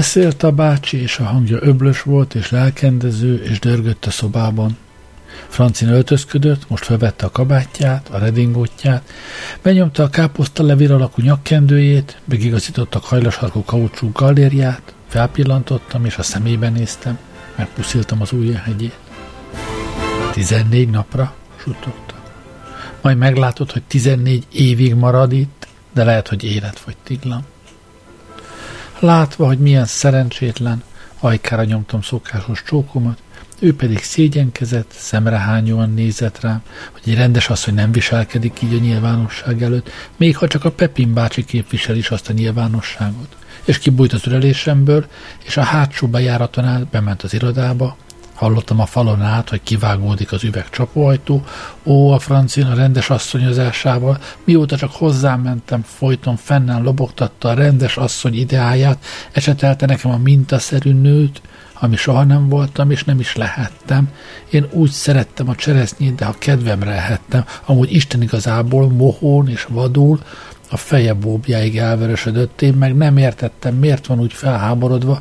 Beszélt a bácsi, és a hangja öblös volt, és lelkendező, és dörgött a szobában. Francin öltözködött, most felvette a kabátját, a redingótját, benyomta a káposzta levél alakú nyakkendőjét, megigazította a hajlasarkú kaucsú galériát, felpillantottam, és a szemébe néztem, megpusziltam az ujjahegyét. Tizennégy napra, suttogta. Majd meglátod, hogy tizennégy évig marad itt, de lehet, hogy életfogytiglan. Látva, hogy milyen szerencsétlen, ajkára nyomtam szokásos csókomat, ő pedig szégyenkezett, szemrehányóan nézett rám, hogy egy rendes asszony nem viselkedik így a nyilvánosság előtt, még ha csak a Pepin bácsi képvisel is azt a nyilvánosságot. És kibújt az ürelésemből, és a hátsó bejáraton át bement az irodába, Hallottam a falon át, hogy kivágódik az üveg csapóajtó. Ó, a francin a rendes asszonyozásával, mióta csak hozzám mentem, folyton fennáll lobogtatta a rendes asszony ideáját, esetelte nekem a mintaszerű nőt, ami soha nem voltam, és nem is lehettem. Én úgy szerettem a cseresznyét, de ha kedvemre lehettem, amúgy Isten igazából mohón és vadul, a feje bóbjáig elvörösödött, én meg nem értettem, miért van úgy felháborodva,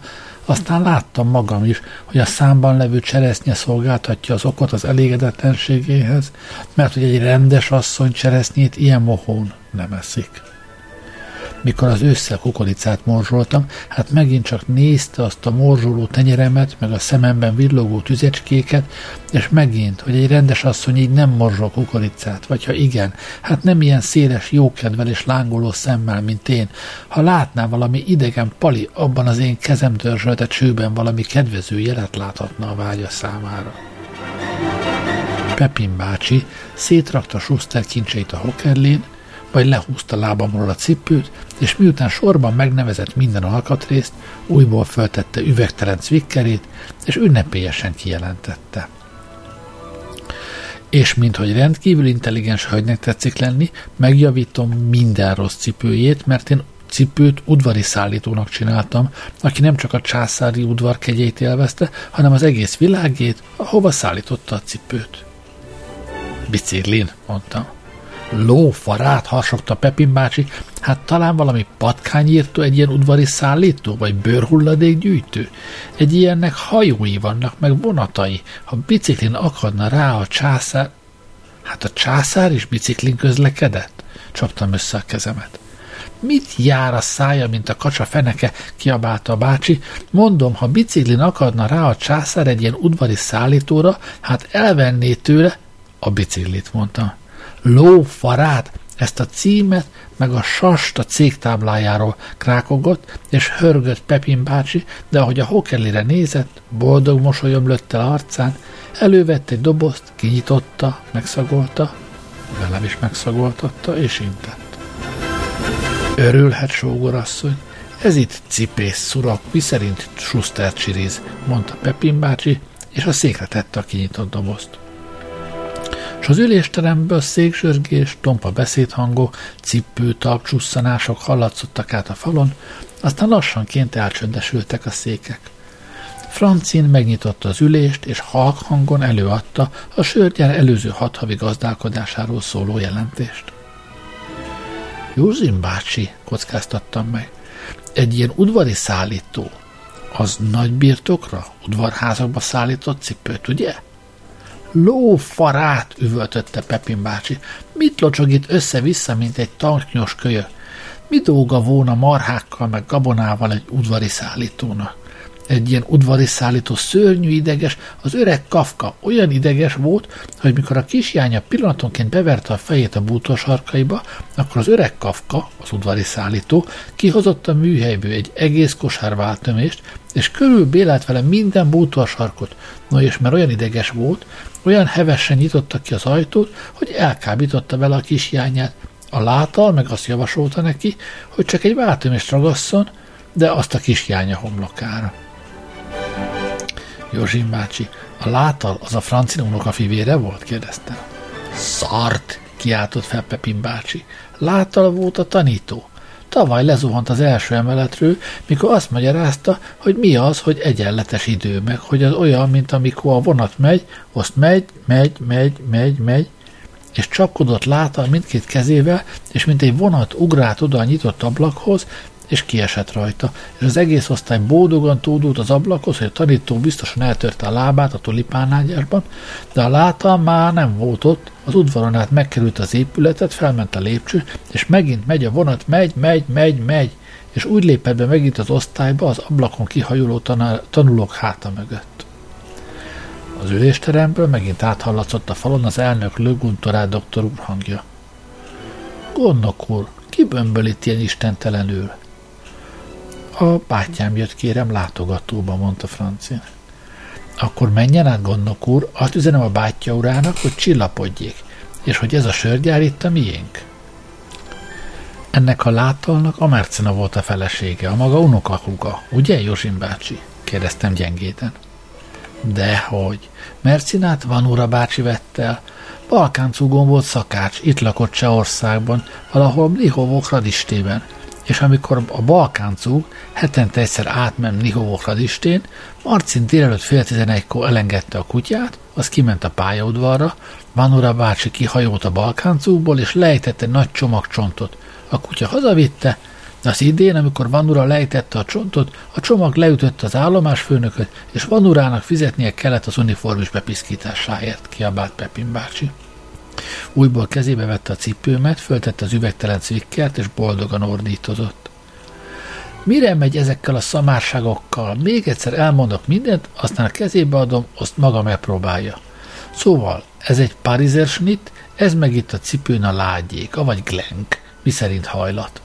aztán láttam magam is, hogy a számban levő cseresznye szolgáltatja az okot az elégedetlenségéhez, mert hogy egy rendes asszony cseresznyét ilyen mohón nem eszik mikor az ősszel kukoricát morzsoltam, hát megint csak nézte azt a morzsoló tenyeremet, meg a szememben villogó tüzecskéket, és megint, hogy egy rendes asszony így nem morzsol kukoricát, vagy ha igen, hát nem ilyen széles jókedvel és lángoló szemmel, mint én. Ha látná valami idegen pali abban az én kezem dörzsöltet csőben valami kedvező jelet láthatna a vágya számára. Pepin bácsi szétrakta Schuster kincseit a hokerlén, majd lehúzta lábamról a cipőt, és miután sorban megnevezett minden alkatrészt, újból föltette üvegtelen cvikkerét, és ünnepélyesen kijelentette. És minthogy rendkívül intelligens hölgynek tetszik lenni, megjavítom minden rossz cipőjét, mert én cipőt udvari szállítónak csináltam, aki nem csak a császári udvar kegyeit élvezte, hanem az egész világét, ahova szállította a cipőt. Biciklin, mondtam. Lófarát, harsogta Pepin bácsi, hát talán valami patkányírtó egy ilyen udvari szállító, vagy bőrhulladékgyűjtő. Egy ilyennek hajói vannak, meg vonatai. Ha biciklin akadna rá a császár... Hát a császár is biciklin közlekedett? Csaptam össze a kezemet. Mit jár a szája, mint a kacsa feneke, kiabálta a bácsi. Mondom, ha biciklin akadna rá a császár egy ilyen udvari szállítóra, hát elvenné tőle a biciklit, mondtam lófarát, ezt a címet, meg a sast a cégtáblájáról krákogott, és hörgött Pepin bácsi, de ahogy a hokelire nézett, boldog mosolyom lőtt el arcán, elővette egy dobozt, kinyitotta, megszagolta, velem is megszagoltatta, és intett. Örülhet, sógorasszony, ez itt cipész szurak, mi szerint Schuster csiriz, mondta Pepin bácsi, és a székre tette a kinyitott dobozt az ülésteremből széksörgés, tompa beszédhangok, cipő, talpcsusszanások hallatszottak át a falon, aztán lassanként elcsöndesültek a székek. Francin megnyitotta az ülést, és halk hangon előadta a sörgyár előző hat havi gazdálkodásáról szóló jelentést. Józsin bácsi, kockáztattam meg, egy ilyen udvari szállító, az nagy birtokra, udvarházakba szállított cipőt, ugye? Lófarát, üvöltötte Pepin bácsi. Mit locsog itt össze-vissza, mint egy tanknyos kölyö? Mi dolga volna marhákkal meg gabonával egy udvari szállítónak? Egy ilyen udvari szállító szörnyű ideges, az öreg Kafka olyan ideges volt, hogy mikor a kisjánya pillanatonként beverte a fejét a bútorsarkaiba, akkor az öreg Kafka, az udvari szállító, kihozott a műhelyből egy egész kosár váltömést, és körülbélelt vele minden bútorsarkot. No és mert olyan ideges volt, olyan hevesen nyitotta ki az ajtót, hogy elkábította vele a kisjányát. A látal meg azt javasolta neki, hogy csak egy váltömést ragasszon, de azt a kisjánya homlokára. Józsin bácsi, a látal az a francia unokafivére volt? kérdezte. Szart! kiáltott fel Pepin bácsi. Látal volt a tanító. Tavaly lezuhant az első emeletről, mikor azt magyarázta, hogy mi az, hogy egyenletes idő, meg hogy az olyan, mint amikor a vonat megy, azt megy, megy, megy, megy, megy, és csapkodott látal mindkét kezével, és mint egy vonat ugrált oda a nyitott ablakhoz, és kiesett rajta, és az egész osztály bódogan tódult az ablakhoz, hogy a tanító biztosan eltörte a lábát a tulipánágyásban, de a láta már nem volt ott, az udvaron át megkerült az épületet, felment a lépcső, és megint megy a vonat, megy, megy, megy, megy, és úgy lépett be megint az osztályba az ablakon kihajoló tanulók háta mögött. Az ülésteremből megint áthallatszott a falon az elnök Löguntorá doktor úr hangja. Gondok úr, ki bömbölít ilyen istentelenül? A bátyám jött, kérem, látogatóba, mondta Francin. Akkor menjen át, gondok úr, azt üzenem a bátyja urának, hogy csillapodjék, és hogy ez a sörgyár itt a miénk. Ennek a látalnak a Mercena volt a felesége, a maga unokahuga, ugye, Józsin bácsi? kérdeztem gyengéden. Dehogy. Mercinát van ura bácsi vett el. Balkáncúgon volt szakács, itt lakott Csehországban, valahol Lihovok radistében. És amikor a Balkáncúg hetente egyszer átment Lihovok radistén, Marcin délelőtt fél tizenegykor elengedte a kutyát, az kiment a pályaudvarra, Vanura bácsi kihajolt a Balkáncúgból, és lejtette nagy csomagcsontot. A kutya hazavitte, de az idén, amikor Vanura lejtette a csontot, a csomag leütötte az állomásfőnököt, és Vanurának fizetnie kellett az uniformis bepiszkításáért, kiabált Pepin bácsi. Újból kezébe vette a cipőmet, föltette az üvegtelen cvikkert, és boldogan ordítozott. Mire megy ezekkel a szamárságokkal? Még egyszer elmondok mindent, aztán a kezébe adom, azt maga megpróbálja. Szóval, ez egy parizer schnitt, ez meg itt a cipőn a lágyék, avagy glenk, miszerint hajlat.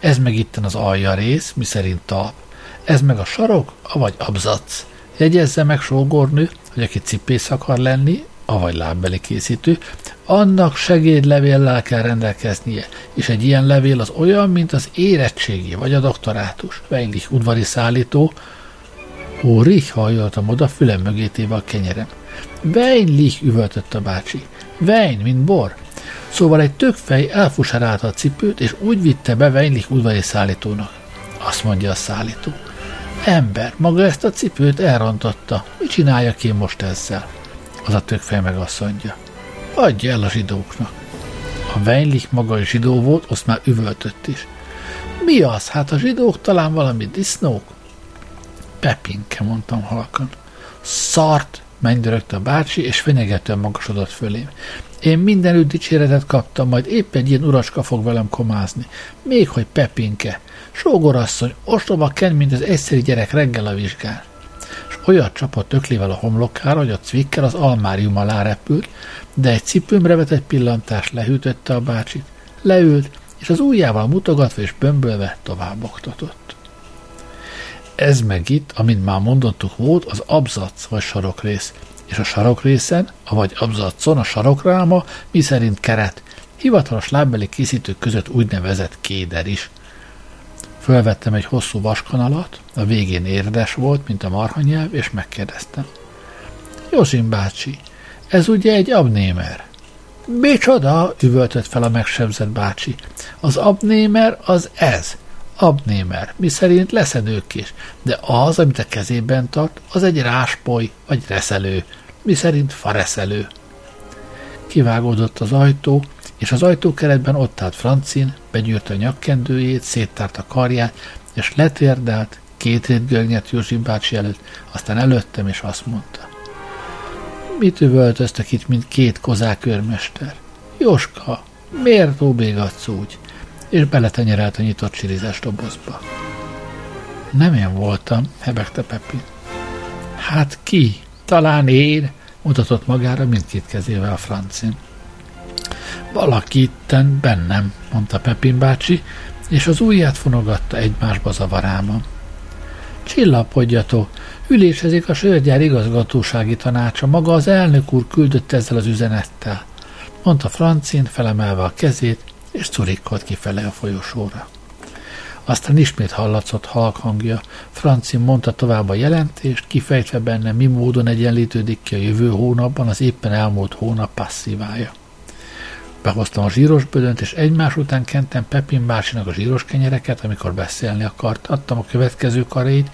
Ez meg itten az alja rész, miszerint talp. Ez meg a sarok, avagy abzac. Jegyezze meg, sógornő, hogy aki cipész akar lenni, avagy lábbeli készítő, annak segédlevéllel kell rendelkeznie, és egy ilyen levél az olyan, mint az érettségi vagy a doktorátus. Weinlich udvari szállító, Rich hajoltam oda, fülem mögé téve a kenyerem. Weinlich üvöltött a bácsi. Wein, mint bor. Szóval egy tökfej elfusarálta a cipőt, és úgy vitte be Weinlich udvari szállítónak. Azt mondja a szállító. Ember, maga ezt a cipőt elrontotta. Mit csinálja ki most ezzel? Az a tökfej meg azt mondja. Adja el a zsidóknak. A Weinlich maga is zsidó volt, azt már üvöltött is. Mi az? Hát a zsidók talán valami disznók? Pepinke, mondtam halkan. Szart, mennydörögt a bácsi, és fenyegetően magasodott fölém. Én mindenütt dicséretet kaptam, majd épp egy ilyen uraska fog velem komázni. Még hogy Pepinke. Sógorasszony, ostoba ken, mint az egyszerű gyerek reggel a vizsgán. Olyat csapott öklével a homlokára, hogy a cvikkel az almárium alá repült, de egy cipőmre vetett pillantást lehűtötte a bácsit. Leült, és az ujjával mutogatva és bömbölve tovább oktatott. Ez meg itt, amint már mondottuk volt, az abzac vagy sarokrész, és a sarokrészen, avagy abzacon a sarokráma, miszerint keret, hivatalos lábbeli készítők között úgynevezett kéder is. Fölvettem egy hosszú vaskanalat, a végén érdes volt, mint a marhanyelv, és megkérdeztem. Józsin bácsi, ez ugye egy abnémer? Micsoda? üvöltött fel a megsebzett bácsi. Az abnémer az ez. Abnémer, mi szerint leszedők is, de az, amit a kezében tart, az egy ráspoly vagy reszelő, mi szerint fareszelő. Kivágódott az ajtó, és az ajtókeretben ott állt Francin, begyűrte a nyakkendőjét, széttárt a karját, és letérdelt, két rét görnyet Józsi bácsi előtt, aztán előttem, és azt mondta. Mit üvöltöztek itt, mint két kozák őrmester? Jóska, miért óbégatsz úgy? És beletenyerelt a nyitott csirizás dobozba. Nem én voltam, hebegte Pepi. Hát ki? Talán én, mutatott magára mindkét kezével a francin. Valaki itten bennem, mondta Pepin bácsi, és az ujját fonogatta egymásba zavarában. Csillapodjatok, ülésezik a sörgyár igazgatósági tanácsa, maga az elnök úr küldött ezzel az üzenettel, mondta Francin, felemelve a kezét, és curikkolt kifele a folyosóra. Aztán ismét hallatszott halk hangja. Francin mondta tovább a jelentést, kifejtve benne, mi módon egyenlítődik ki a jövő hónapban az éppen elmúlt hónap passzívája. Behoztam a zsíros bödönt, és egymás után kentem Pepin bácsinak a zsíros kenyereket, amikor beszélni akart. Adtam a következő karét,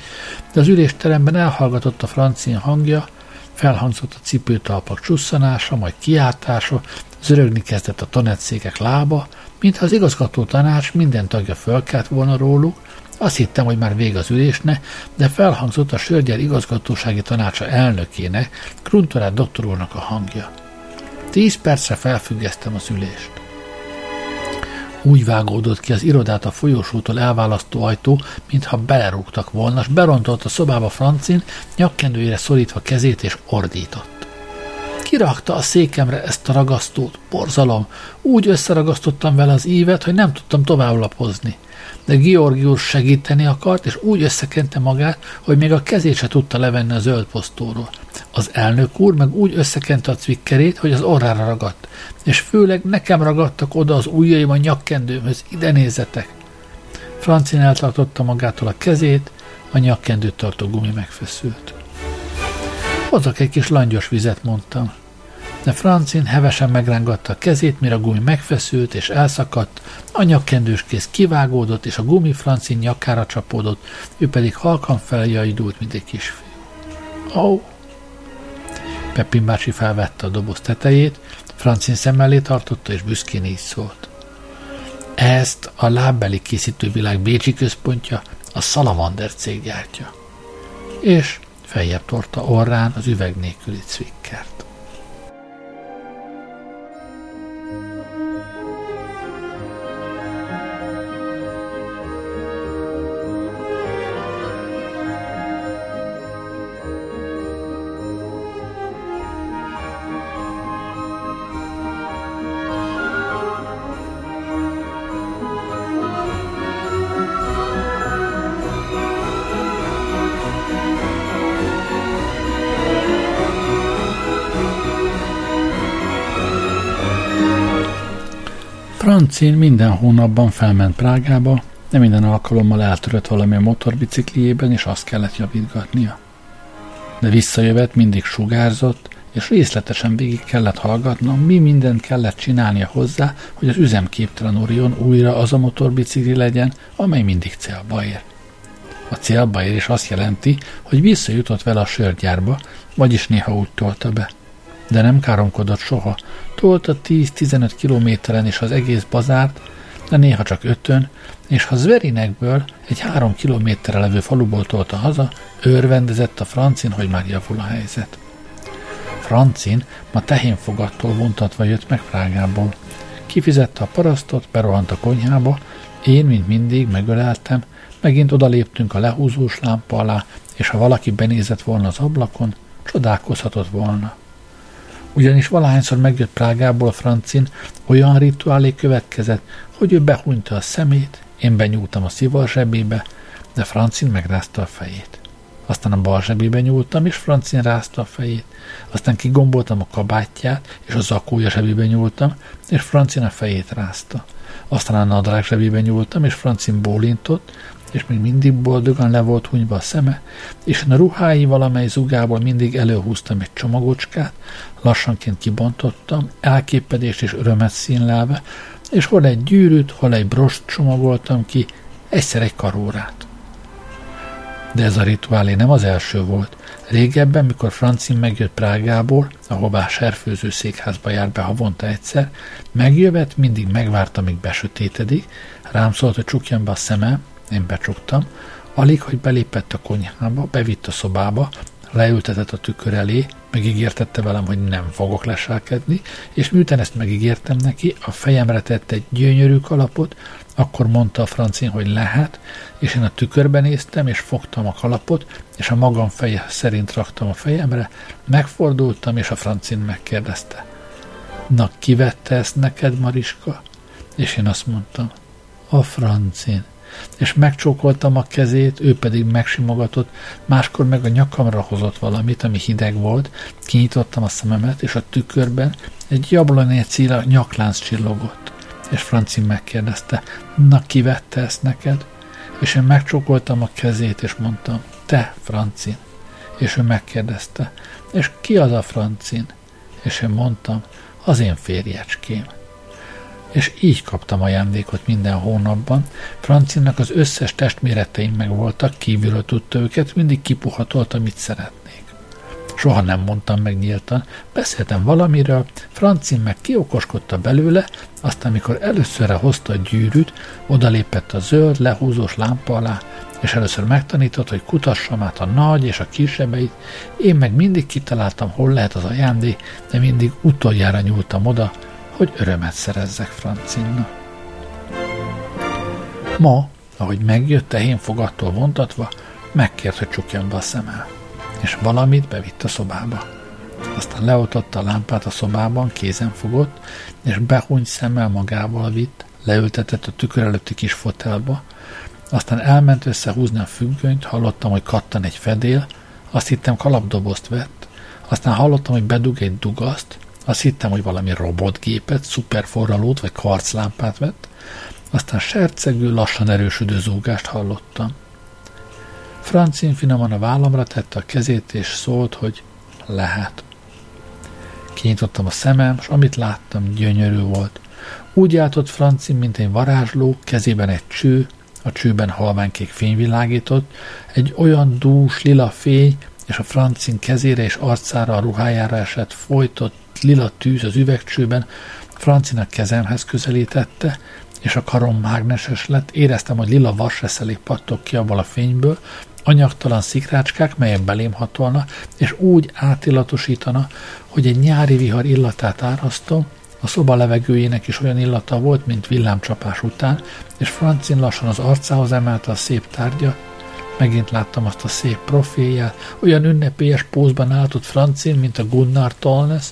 de az ülésteremben elhallgatott a francin hangja, felhangzott a cipőtalpak csusszanása, majd kiáltása, zörögni kezdett a tonetszékek lába, mintha az igazgató tanács minden tagja fölkelt volna róluk, azt hittem, hogy már vég az ülésne, de felhangzott a Sörgyel igazgatósági tanácsa elnökének, Kruntorát doktor úrnak a hangja. Tíz percre felfüggesztem az ülést. Úgy vágódott ki az irodát a folyosótól elválasztó ajtó, mintha belerúgtak volna, s berontott a szobába Francin, nyakkendőjére szorítva kezét és ordított. Kirakta a székemre ezt a ragasztót, borzalom. Úgy összeragasztottam vele az ívet, hogy nem tudtam tovább lapozni de Georgius segíteni akart, és úgy összekente magát, hogy még a kezét se tudta levenni a zöld posztóról. Az elnök úr meg úgy összekente a cvikkerét, hogy az orrára ragadt, és főleg nekem ragadtak oda az ujjaim a nyakkendőmhöz, ide nézzetek. Francin eltartotta magától a kezét, a nyakkendőt tartó gumi megfeszült. Hozok egy kis langyos vizet, mondtam de Francin hevesen megrángatta a kezét, mire a gumi megfeszült és elszakadt, a nyakkendős kéz kivágódott, és a gumi Francin nyakára csapódott, ő pedig halkan feljajdult, mint egy kisfiú. Ó! Oh. Peppin bácsi felvette a doboz tetejét, Francin szem tartotta, és büszkén így szólt. Ezt a lábbeli készítővilág Bécsi központja a Salamander cég gyártja. És feljebb torta orrán az üveg nélküli cvikkert. Francin minden hónapban felment Prágába, de minden alkalommal eltörött valami a motorbicikliében, és azt kellett javítgatnia. De visszajövet mindig sugárzott, és részletesen végig kellett hallgatnom, mi mindent kellett csinálnia hozzá, hogy az üzemképtelen Orion újra az a motorbicikli legyen, amely mindig célba ér. A célba ér is azt jelenti, hogy visszajutott vele a sörgyárba, vagyis néha úgy tolta be. De nem káromkodott soha, tolta 10-15 kilométeren is az egész bazárt, de néha csak ötön, és ha Zverinekből egy három kilométerre levő faluból tolta haza, örvendezett a Francin, hogy már javul a helyzet. Francin ma tehénfogattól vontatva jött meg Prágából. Kifizette a parasztot, berohant a konyhába, én, mint mindig, megöleltem, megint odaléptünk a lehúzós lámpa alá, és ha valaki benézett volna az ablakon, csodálkozhatott volna. Ugyanis valahányszor megjött Prágából a francin, olyan rituálé következett, hogy ő behunyta a szemét, én benyúltam a szivar zsebébe, de Francin megrázta a fejét. Aztán a bal zsebébe nyúltam, és Francin rázta a fejét. Aztán kigomboltam a kabátját, és a zakója zsebébe nyúltam, és Francin a fejét rázta. Aztán a nadrág zsebébe nyúltam, és Francin bólintott, és még mindig boldogan le volt hunyva a szeme, és a ruhái valamely zugából mindig előhúztam egy csomagocskát, lassanként kibontottam, elképedés és örömet színlelve, és hol egy gyűrűt, hol egy brost csomagoltam ki, egyszer egy karórát. De ez a rituálé nem az első volt. Régebben, mikor Francin megjött Prágából, ahová serfőző székházba jár be havonta egyszer, megjövet, mindig megvárta, míg besötétedik, rám szólt, hogy csukjam be a szemem, én becsuktam, alig, hogy belépett a konyhába, bevitt a szobába, leültetett a tükör elé, megígértette velem, hogy nem fogok leselkedni, és miután ezt megígértem neki, a fejemre tett egy gyönyörű kalapot, akkor mondta a francin, hogy lehet, és én a tükörben néztem, és fogtam a kalapot, és a magam feje szerint raktam a fejemre, megfordultam, és a francin megkérdezte. Na, kivette ezt neked, Mariska? És én azt mondtam, a francin és megcsókoltam a kezét, ő pedig megsimogatott, máskor meg a nyakamra hozott valamit, ami hideg volt, kinyitottam a szememet, és a tükörben egy jablonércíla nyaklánc csillogott. És Francin megkérdezte, na ki vette ezt neked? És én megcsókoltam a kezét, és mondtam, te, Francin. És ő megkérdezte, és ki az a Francin? És én mondtam, az én férjecském és így kaptam ajándékot minden hónapban. Francinnak az összes testméreteim meg voltak, kívülről tudta őket, mindig kipuhatolt, amit szeretnék. Soha nem mondtam meg nyíltan. Beszéltem valamiről, Francin meg kiokoskodta belőle, aztán mikor előszörre hozta a gyűrűt, odalépett a zöld, lehúzós lámpa alá, és először megtanított, hogy kutassam át a nagy és a kisebeit, én meg mindig kitaláltam, hol lehet az ajándék, de mindig utoljára nyúltam oda, hogy örömet szerezzek Francinna. Ma, ahogy megjött tehén fogattól vontatva, megkért, hogy csukjam be a szemel, és valamit bevitt a szobába. Aztán leoltotta a lámpát a szobában, kézen fogott, és behúny szemmel magával vitt, leültetett a tükör előtti kis fotelba, aztán elment összehúzni a függönyt, hallottam, hogy kattan egy fedél, azt hittem kalapdobozt vett, aztán hallottam, hogy bedug egy dugaszt, azt hittem, hogy valami robotgépet, szuperforralót vagy kvarclámpát vett, aztán sercegő, lassan erősödő zúgást hallottam. Francin finoman a vállamra tette a kezét, és szólt, hogy lehet. Kinyitottam a szemem, és amit láttam, gyönyörű volt. Úgy játott Francin, mint egy varázsló, kezében egy cső, a csőben halványkék fény világított, egy olyan dús lila fény, és a Francin kezére és arcára, a ruhájára esett folytott lila tűz az üvegcsőben, Francinak kezemhez közelítette, és a karom mágneses lett, éreztem, hogy lila vasreszelék pattok ki abból a fényből, anyagtalan szikrácskák, melyek belém hatolna, és úgy átillatosítana, hogy egy nyári vihar illatát árasztom, a szoba levegőjének is olyan illata volt, mint villámcsapás után, és Francin lassan az arcához emelte a szép tárgya, megint láttam azt a szép profilját, olyan ünnepélyes pózban álltott Francin, mint a Gunnar Tolnes,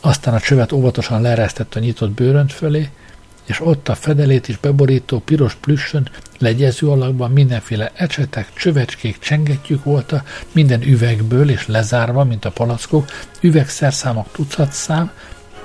aztán a csövet óvatosan leresztett a nyitott bőrönt fölé, és ott a fedelét is beborító piros plüssön, legyező alakban mindenféle ecsetek, csövecskék, csengettyűk voltak, minden üvegből és lezárva, mint a palackok, üvegszerszámok tucatszám,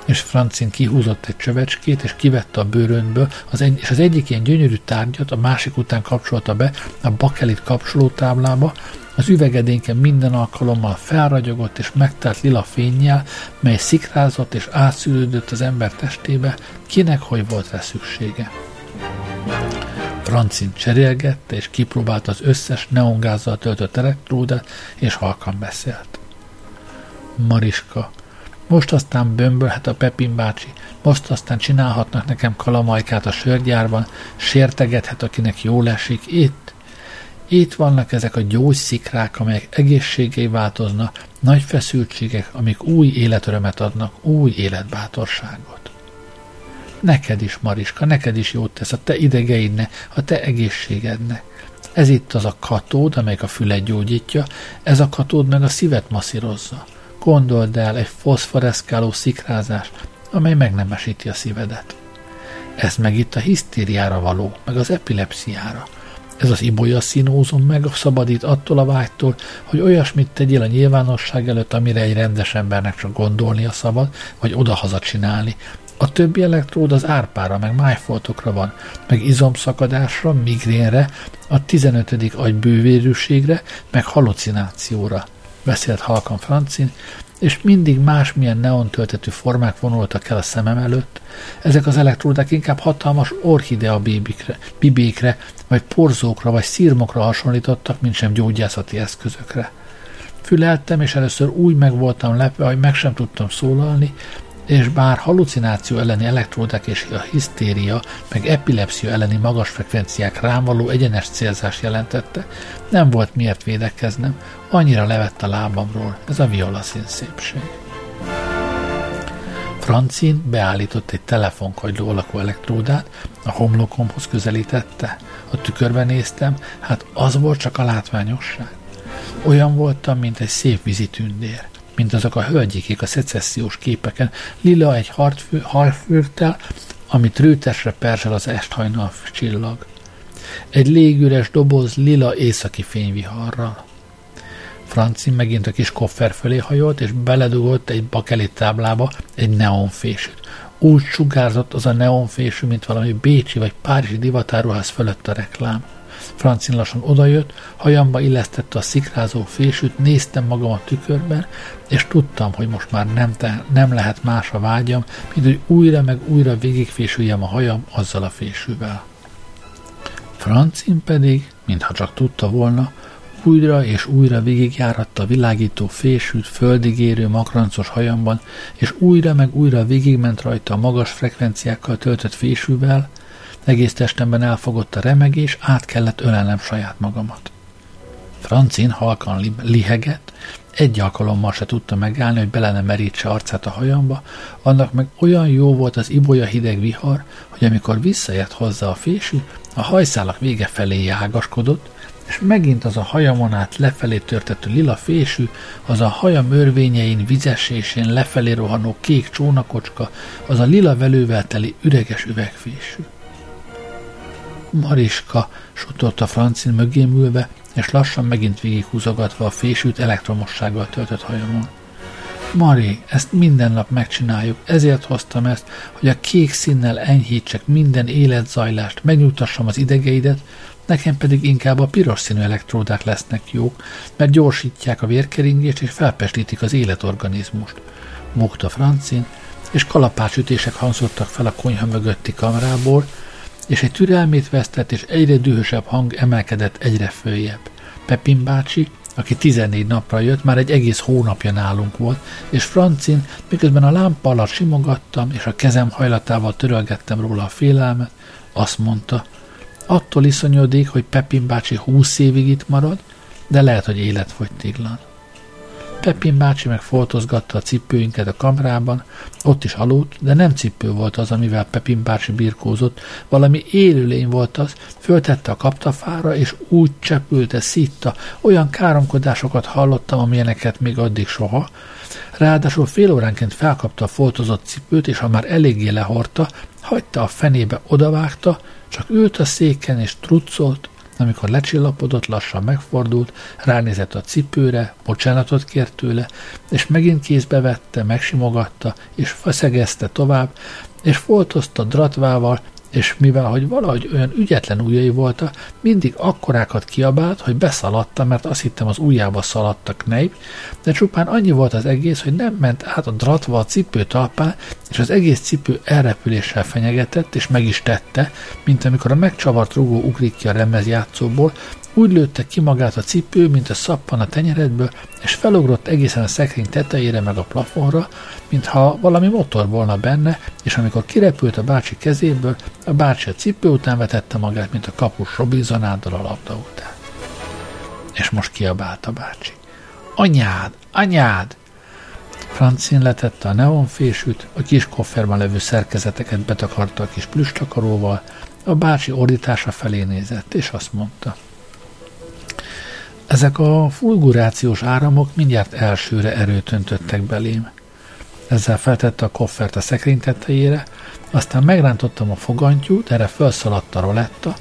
és Francin kihúzott egy csövecskét, és kivette a bőrönből, az egy, és az egyik ilyen gyönyörű tárgyat a másik után kapcsolta be a bakelit kapcsolótáblába, az üvegedénken minden alkalommal felragyogott és megtelt lila fényjel, mely szikrázott és átszűrődött az ember testébe, kinek hogy volt rá szüksége. Francin cserélgette és kipróbálta az összes neongázzal töltött elektródát, és halkan beszélt. Mariska, most aztán bömbölhet a Pepin bácsi, most aztán csinálhatnak nekem kalamajkát a sörgyárban, sértegethet, akinek jól esik, itt, itt vannak ezek a gyógyszikrák, amelyek egészségé változnak, nagy feszültségek, amik új életörömet adnak, új életbátorságot. Neked is, Mariska, neked is jót tesz a te idegeidnek, a te egészségednek. Ez itt az a katód, amelyik a fület gyógyítja, ez a katód meg a szívet masszírozza. Gondold el egy foszforeszkáló szikrázás, amely megnemesíti a szívedet. Ez meg itt a hisztériára való, meg az epilepsziára – ez az ibolya színózom meg szabadít attól a vágytól, hogy olyasmit tegyél a nyilvánosság előtt, amire egy rendes embernek csak gondolnia szabad, vagy odahaza csinálni. A többi elektród az árpára, meg májfoltokra van, meg izomszakadásra, migrénre, a 15. agybővérűségre, meg halucinációra. Beszélt halkan Francin, és mindig másmilyen neon töltetű formák vonultak el a szemem előtt. Ezek az elektródák inkább hatalmas orchidea bibikre, bibékre, vagy porzókra, vagy szírmokra hasonlítottak, mint sem gyógyászati eszközökre. Füleltem, és először úgy meg voltam lepve, hogy meg sem tudtam szólalni, és bár halucináció elleni elektródák és a hisztéria, meg epilepsia elleni magas frekvenciák rám való egyenes célzás jelentette, nem volt miért védekeznem, annyira levett a lábamról ez a violaszín szépség. Francin beállított egy telefonkagyló alakú elektródát, a homlokomhoz közelítette, a tükörbe néztem, hát az volt csak a látványosság. Olyan voltam, mint egy szép vízi tündér mint azok a hölgyikék a szecessziós képeken, lila egy harfürtel, amit rőtesre perzsel az esthajnal csillag. Egy légüres doboz lila északi fényviharral. Francin megint a kis koffer fölé hajolt, és beledugott egy bakelit táblába egy neonfésűt. Úgy sugárzott az a neonfésű, mint valami bécsi vagy párizsi divatáruház fölött a reklám. Francin lassan odajött, hajamba illesztette a szikrázó fésűt, néztem magam a tükörben, és tudtam, hogy most már nem, te, nem lehet más a vágyam, mint hogy újra meg újra végigfésüljem a hajam azzal a fésűvel. Francin pedig, mintha csak tudta volna, újra és újra végigjáratta a világító fésült, földigérő, makrancos hajamban, és újra meg újra végigment rajta a magas frekvenciákkal töltött fésűvel, egész testemben elfogott a remegés, át kellett ölelnem saját magamat. Francin halkan lihegett, egy alkalommal se tudta megállni, hogy bele nem merítse arcát a hajamba, annak meg olyan jó volt az ibolya hideg vihar, hogy amikor visszaért hozzá a fésű, a hajszálak vége felé ágaskodott, és megint az a hajamon át lefelé törtető lila fésű, az a haja mörvényein, vizesésén lefelé rohanó kék csónakocska, az a lila velővel teli üreges üvegfésű. Mariska, suttolta Francin mögém ülve, és lassan megint végighúzogatva a fésült elektromossággal töltött hajamon. Mari, ezt minden nap megcsináljuk, ezért hoztam ezt, hogy a kék színnel enyhítsek minden életzajlást, megnyugtassam az idegeidet, nekem pedig inkább a piros színű elektródák lesznek jók, mert gyorsítják a vérkeringést és felpestítik az életorganizmust. Mokta Francin, és kalapácsütések hangzottak fel a konyha mögötti kamrából, és egy türelmét vesztett, és egyre dühösebb hang emelkedett egyre följebb. Pepin bácsi, aki 14 napra jött, már egy egész hónapja nálunk volt, és Francin, miközben a lámpa alatt simogattam, és a kezem hajlatával törölgettem róla a félelmet, azt mondta, attól iszonyodik, hogy Pepin bácsi húsz évig itt marad, de lehet, hogy életfogytiglan. Pepin bácsi meg a cipőinket a kamrában, ott is aludt, de nem cipő volt az, amivel Pepin bácsi birkózott, valami élőlény volt az, föltette a kaptafára, és úgy csepülte, szitta, olyan káromkodásokat hallottam, amilyeneket még addig soha. Ráadásul fél óránként felkapta a foltozott cipőt, és ha már eléggé lehorta, hagyta a fenébe, odavágta, csak ült a széken és truccolt, amikor lecsillapodott, lassan megfordult, ránézett a cipőre, bocsánatot kért tőle, és megint kézbe vette, megsimogatta, és feszegezte tovább, és foltozta dratvával, és mivel, hogy valahogy olyan ügyetlen ujjai voltak, mindig akkorákat kiabált, hogy beszaladta, mert azt hittem az ujjába szaladt a knejp, de csupán annyi volt az egész, hogy nem ment át a dratva a cipő talpán, és az egész cipő elrepüléssel fenyegetett, és meg is tette, mint amikor a megcsavart rugó ugrik ki a remezjátszóból, úgy lőtte ki magát a cipő, mint a szappan a tenyeredből, és felugrott egészen a szekrény tetejére meg a plafonra, mintha valami motor volna benne, és amikor kirepült a bácsi kezéből, a bácsi a cipő után vetette magát, mint a kapus Robinsonádal a labda után. És most kiabált a bácsi. Anyád! Anyád! Francin letette a neonfésűt, a kis kofferben levő szerkezeteket betakarta a kis plüstakaróval, a bácsi ordítása felé nézett, és azt mondta – ezek a fulgurációs áramok mindjárt elsőre erőt öntöttek belém. Ezzel feltette a koffert a szekrény tetejére, aztán megrántottam a fogantyút, erre felszaladt a roletta,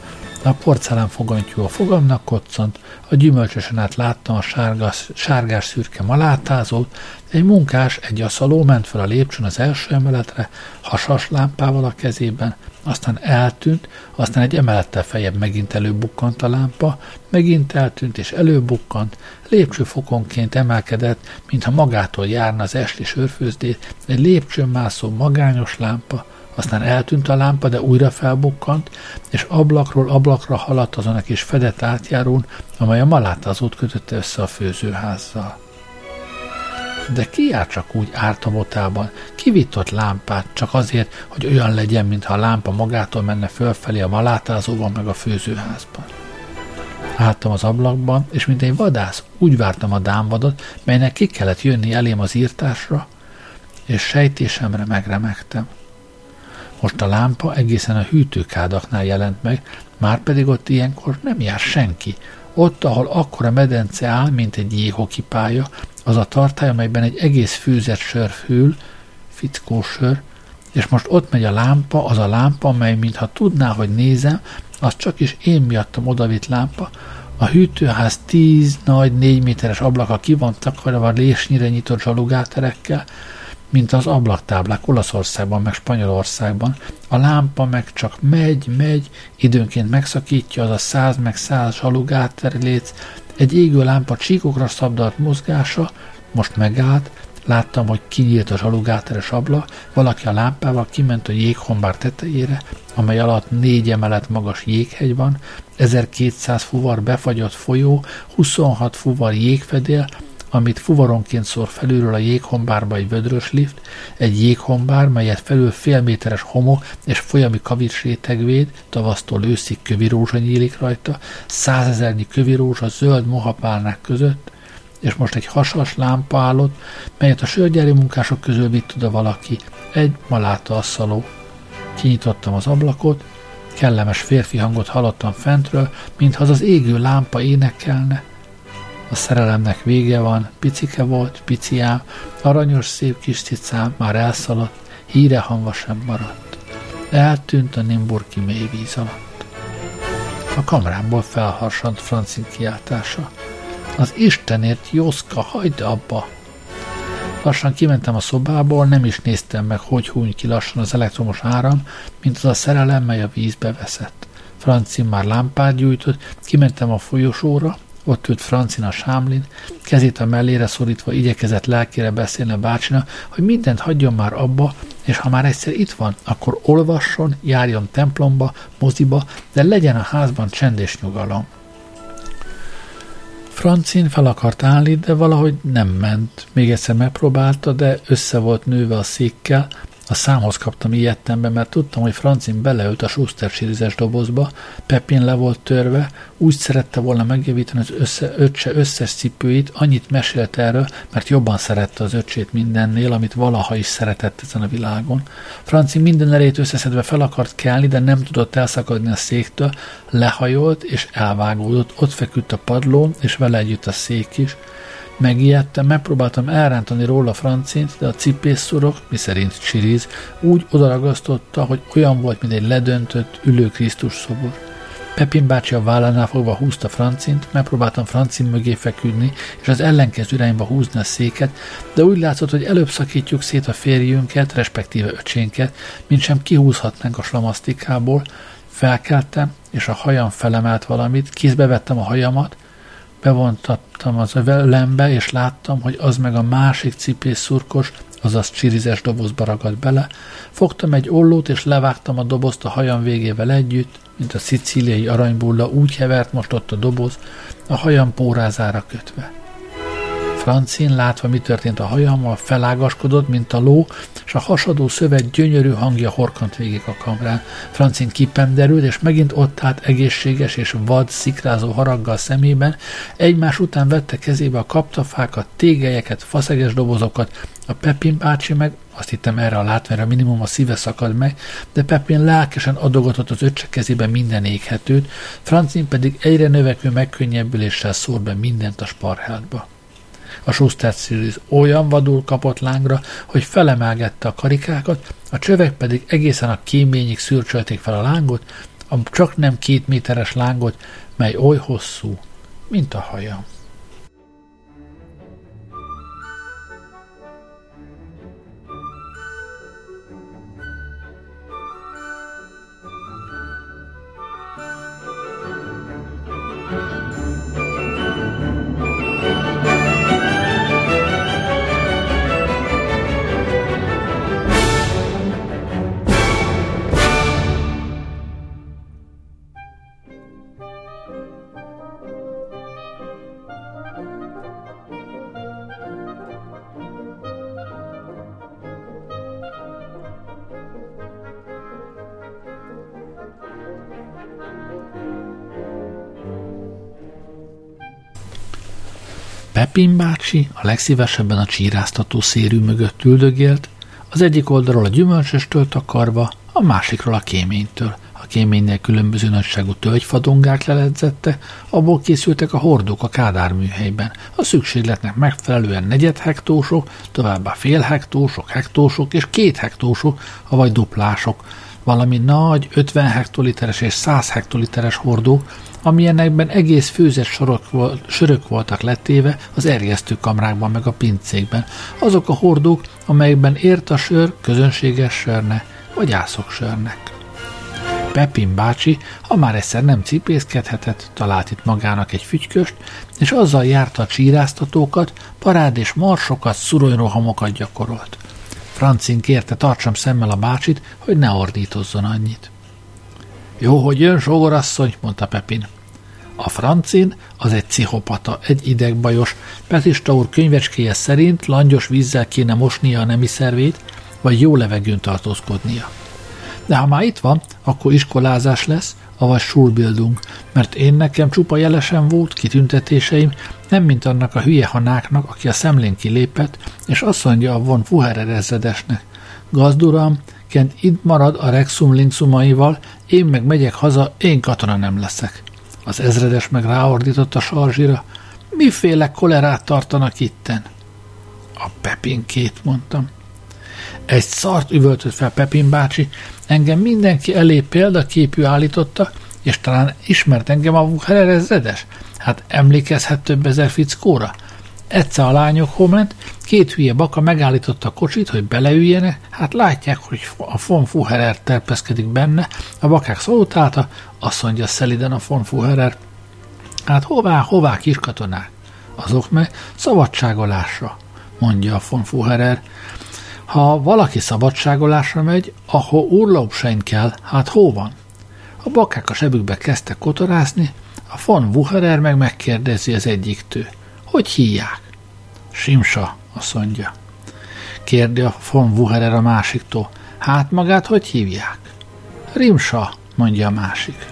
a porcelán fogantyú a fogamnak koccant, a gyümölcsösen át láttam a sárgás, sárgás szürke malátázót, egy munkás, egy aszaló ment fel a lépcsőn az első emeletre, hasas lámpával a kezében, aztán eltűnt, aztán egy emelettel feljebb megint előbukkant a lámpa, megint eltűnt és előbukkant, lépcsőfokonként emelkedett, mintha magától járna az esti sörfőzdét, egy lépcsőn mászó magányos lámpa, aztán eltűnt a lámpa, de újra felbukkant, és ablakról ablakra haladt azon a kis fedett átjárón, amely a malátázót kötötte össze a főzőházzal. De ki jár csak úgy ártabotában? Ki vitt ott lámpát csak azért, hogy olyan legyen, mintha a lámpa magától menne fölfelé a malátázóban meg a főzőházban? Álltam az ablakban, és mint egy vadász úgy vártam a dámvadot, melynek ki kellett jönni elém az írtásra, és sejtésemre megremegtem. Most a lámpa egészen a hűtőkádaknál jelent meg, már pedig ott ilyenkor nem jár senki. Ott, ahol akkora medence áll, mint egy jéhokipálya, az a tartály, amelyben egy egész fűzet sör fül, sör, és most ott megy a lámpa, az a lámpa, amely mintha tudná, hogy nézem, az csak is én miattam odavitt lámpa, a hűtőház tíz nagy, négy méteres ablaka ki van takarva lésnyire nyitott zsalugáterekkel, mint az ablaktáblák Olaszországban, meg Spanyolországban. A lámpa meg csak megy, megy, időnként megszakítja az a száz meg száz zsalugáterléc, egy égő lámpa csíkokra szabdalt mozgása most megállt, Láttam, hogy kinyílt a zsalugáteres abla, valaki a lámpával kiment a jéghombár tetejére, amely alatt négy emelet magas jéghegy van, 1200 fuvar befagyott folyó, 26 fuvar jégfedél, amit fuvaronként szór felülről a jéghombárba egy vödrös lift, egy jéghombár, melyet felül félméteres homok és folyami rétegvéd, tavasztól őszig kövi rózsa nyílik rajta, százezernyi kövi rózsa zöld mohapálnák között, és most egy hasas lámpa állott, melyet a sörgyári munkások közül vitt oda valaki, egy maláta asszaló. Kinyitottam az ablakot, kellemes férfi hangot hallottam fentről, mintha az az égő lámpa énekelne. A szerelemnek vége van, picike volt, piciám, aranyos szép kis cicám már elszaladt, híre hangva sem maradt. Eltűnt a Nimburki mély víz alatt. A kamrámból felharsant francin kiáltása. Az Istenért, Jószka, hagyd abba! Lassan kimentem a szobából, nem is néztem meg, hogy húny ki lassan az elektromos áram, mint az a szerelem, mely a vízbe veszett. Francin már lámpát gyújtott, kimentem a folyosóra, ott ült Francin a sámlin, kezét a mellére szorítva igyekezett lelkére beszélni a bácsina, hogy mindent hagyjon már abba, és ha már egyszer itt van, akkor olvasson, járjon templomba, moziba, de legyen a házban csend és nyugalom. Francin fel akart állni, de valahogy nem ment. Még egyszer megpróbálta, de össze volt nőve a székkel, a számhoz kaptam ilyettembe, mert tudtam, hogy Francin beleült a Schuster sírizes dobozba, Pepin le volt törve, úgy szerette volna megjavítani az össze, öccse összes cipőit, annyit mesélt erről, mert jobban szerette az öcsét mindennél, amit valaha is szeretett ezen a világon. Francin minden erét összeszedve fel akart kelni, de nem tudott elszakadni a széktől, lehajolt és elvágódott, ott feküdt a padlón, és vele együtt a szék is. Megijedtem, megpróbáltam elrántani róla Francint, de a cipészszurok, miszerint csiriz, úgy odaragasztotta, hogy olyan volt, mint egy ledöntött, ülő Krisztus szobor. Pepin bácsi a vállánál fogva húzta Francint, megpróbáltam Francin mögé feküdni, és az ellenkező irányba húzni a széket, de úgy látszott, hogy előbb szakítjuk szét a férjünket, respektíve öcsénket, mint sem kihúzhatnánk a slamasztikából. Felkeltem, és a hajam felemelt valamit, kézbe vettem a hajamat, Bevontattam az övelembe, és láttam, hogy az meg a másik cipés szurkos, azaz csirizes dobozba ragadt bele. Fogtam egy ollót, és levágtam a dobozt a hajam végével együtt, mint a szicíliai aranybulla, úgy hevert most ott a doboz, a hajam pórázára kötve. Francin, látva, mi történt a hajammal, felágaskodott, mint a ló, és a hasadó szövet gyönyörű hangja horkant végig a kamrán. Francin kipenderült, és megint ott állt egészséges és vad, szikrázó haraggal szemében, egymás után vette kezébe a kaptafákat, tégelyeket, faszeges dobozokat, a Pepin bácsi meg azt hittem erre a látványra minimum a szíve szakad meg, de Pepin lelkesen adogatott az öccse kezébe minden éghetőt, Francin pedig egyre növekvő megkönnyebbüléssel szór be mindent a sparhátba. A Schuster Series olyan vadul kapott lángra, hogy felemelgette a karikákat, a csövek pedig egészen a kéményig szürcsölték fel a lángot, a csak nem két méteres lángot, mely oly hosszú, mint a hajam. Pepin bácsi a legszívesebben a csíráztató szérű mögött üldögélt, az egyik oldalról a gyümölcsöstől takarva, a másikról a kéménytől. A kéménynél különböző nagyságú tölgyfadongák leledzette, abból készültek a hordók a Kádár műhelyben. A szükségletnek megfelelően negyed hektósok, továbbá fél hektósok, hektósok és két hektósok, vagy duplások, valami nagy 50 hektoliteres és 100 hektoliteres hordók, amilyenekben egész főzet sorok sörök voltak letéve az erjesztőkamrákban meg a pincékben. Azok a hordók, amelyekben ért a sör közönséges sörne, vagy ászok sörnek. Pepin bácsi, ha már egyszer nem cipészkedhetett, talált itt magának egy fügyköst, és azzal járta a csíráztatókat, parád és marsokat, szuronyrohamokat gyakorolt. Francin kérte tartsam szemmel a bácsit, hogy ne ordítozzon annyit. Jó, hogy jön, sógorasszony, mondta Pepin. A francin az egy pszichopata, egy idegbajos. Petista úr könyvecskéje szerint langyos vízzel kéne mosnia a nemi szervét, vagy jó levegőn tartózkodnia. De ha már itt van, akkor iskolázás lesz, avagy Schulbildung, mert én nekem csupa jelesen volt, kitüntetéseim, nem mint annak a hülye hanáknak, aki a szemlén kilépett, és azt mondja a von Fuherer ezredesnek. Gazduram, Kent itt marad a Rexum linksumaival, én meg megyek haza, én katona nem leszek. Az ezredes meg ráordított a sarzsira. Miféle kolerát tartanak itten? A Pepinkét, mondtam. Egy szart üvöltött fel Pepin bácsi, engem mindenki elé példaképű állította, és talán ismert engem a Wucherer ezredes? Hát emlékezhet több ezer fickóra? Egyszer a lányok ment, két hülye baka megállította a kocsit, hogy beleüljenek, hát látják, hogy a von Fuherer terpeszkedik benne, a bakák szóltálta, azt mondja szeliden a von Fuherer. Hát hová, hová kiskatonák? Azok meg szabadságolásra, mondja a von Fuherer. Ha valaki szabadságolásra megy, ahol urlaubsein kell, hát hó van? A bakák a sebükbe kezdtek kotorázni, a von Wucherer meg megkérdezi az egyiktől. Hogy hívják? Simsa, azt mondja. Kérdi a von Wucherer a másiktól. Hát magát hogy hívják? Rimsa, mondja a másik.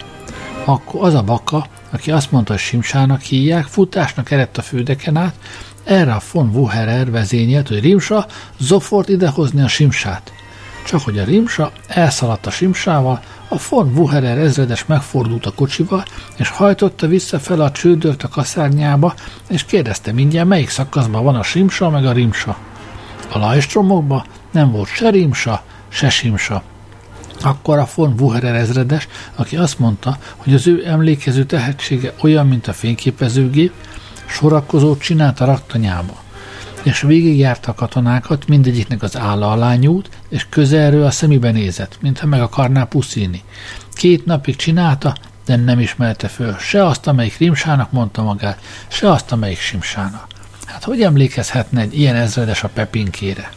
Akkor az a baka, aki azt mondta, hogy Simsának hívják, futásnak eredt a fődeken át, erre a von Wucherer vezényelt, hogy Rimsa zofort idehozni a Simsát. Csak hogy a Rimsa elszaladt a Simsával, a von Wucherer ezredes megfordult a kocsival, és hajtotta vissza fel a csődört a kaszárnyába, és kérdezte mindjárt, melyik szakaszban van a Simsa meg a Rimsa. A lajstromokban nem volt se Rimsa, se Simsa. Akkor a von Wucherer ezredes, aki azt mondta, hogy az ő emlékező tehetsége olyan, mint a fényképezőgép, sorakozót csinált a raktanyába és végigjárta a katonákat, mindegyiknek az álla alá nyúlt, és közelről a szemébe nézett, mintha meg akarná puszíni. Két napig csinálta, de nem ismerte föl se azt, amelyik Rimsának mondta magát, se azt, amelyik Simsának. Hát hogy emlékezhetne egy ilyen ezredes a Pepinkére?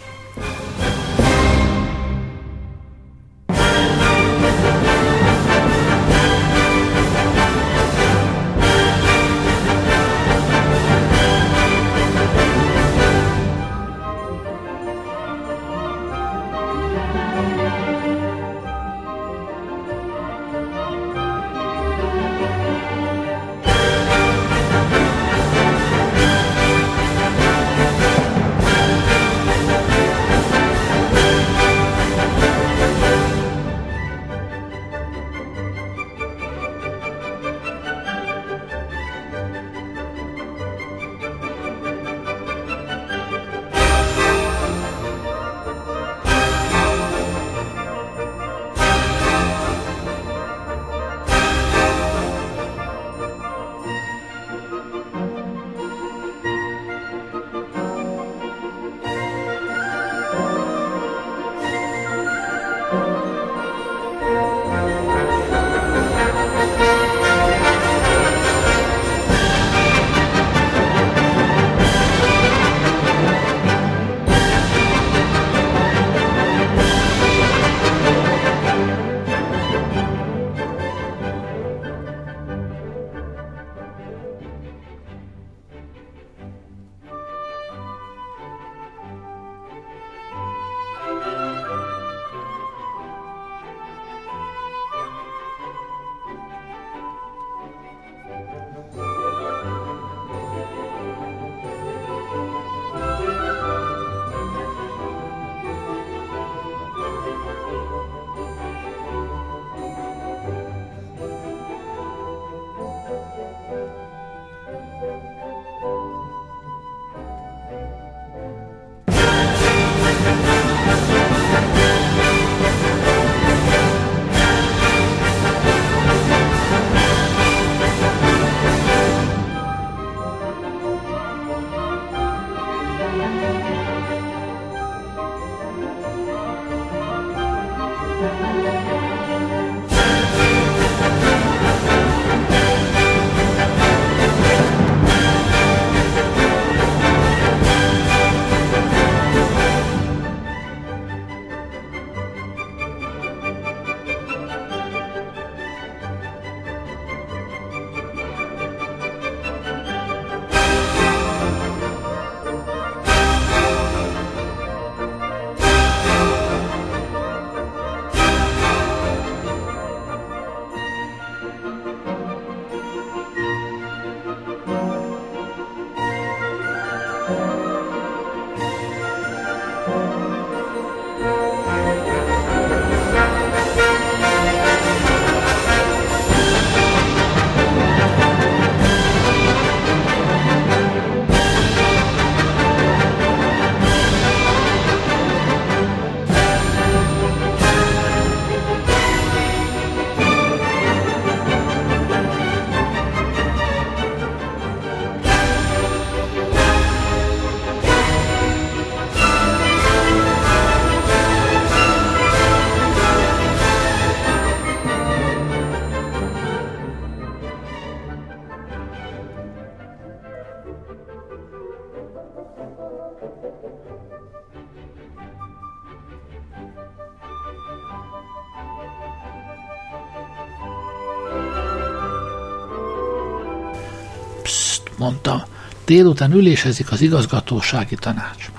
Mondtam. Délután ülésezik az igazgatósági tanács.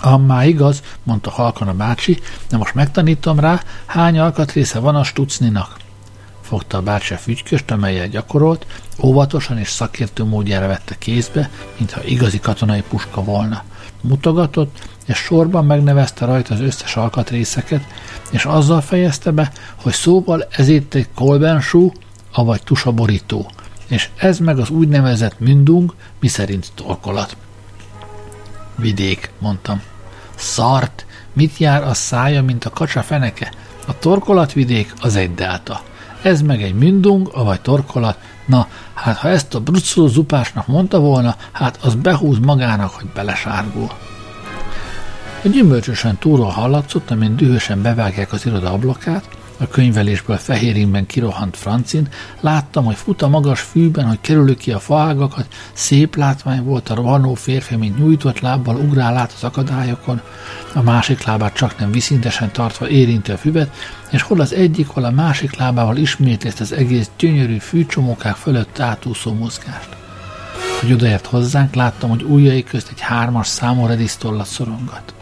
Ammá igaz, mondta halkan a bácsi, de most megtanítom rá, hány alkatrésze van a stucninak. Fogta a bácsi a fügyköst, amelyel gyakorolt, óvatosan és szakértő módjára vette kézbe, mintha igazi katonai puska volna. Mutogatott, és sorban megnevezte rajta az összes alkatrészeket, és azzal fejezte be, hogy szóval ez itt egy kolbensú, avagy tusaborító, és ez meg az úgynevezett mündung, miszerint torkolat. Vidék, mondtam. Szart, mit jár a szája, mint a kacsa feneke? A torkolatvidék az egy delta. Ez meg egy mündung, avagy torkolat. Na, hát ha ezt a brucoló zupásnak mondta volna, hát az behúz magának, hogy belesárgul. A gyümölcsösen túról hallatszott, amint dühösen bevágják az iroda ablakát, a könyvelésből fehéringben kirohant Francin, láttam, hogy fut a magas fűben, hogy kerülő ki a faágakat, szép látvány volt a rohanó férfi, mint nyújtott lábbal ugrál át az akadályokon, a másik lábát csak nem viszintesen tartva érinti a füvet, és hol az egyik, hol a másik lábával ismétli az egész gyönyörű fűcsomókák fölött átúszó mozgást. Hogy odaért hozzánk, láttam, hogy ujjai közt egy hármas számú redisztollat szorongat.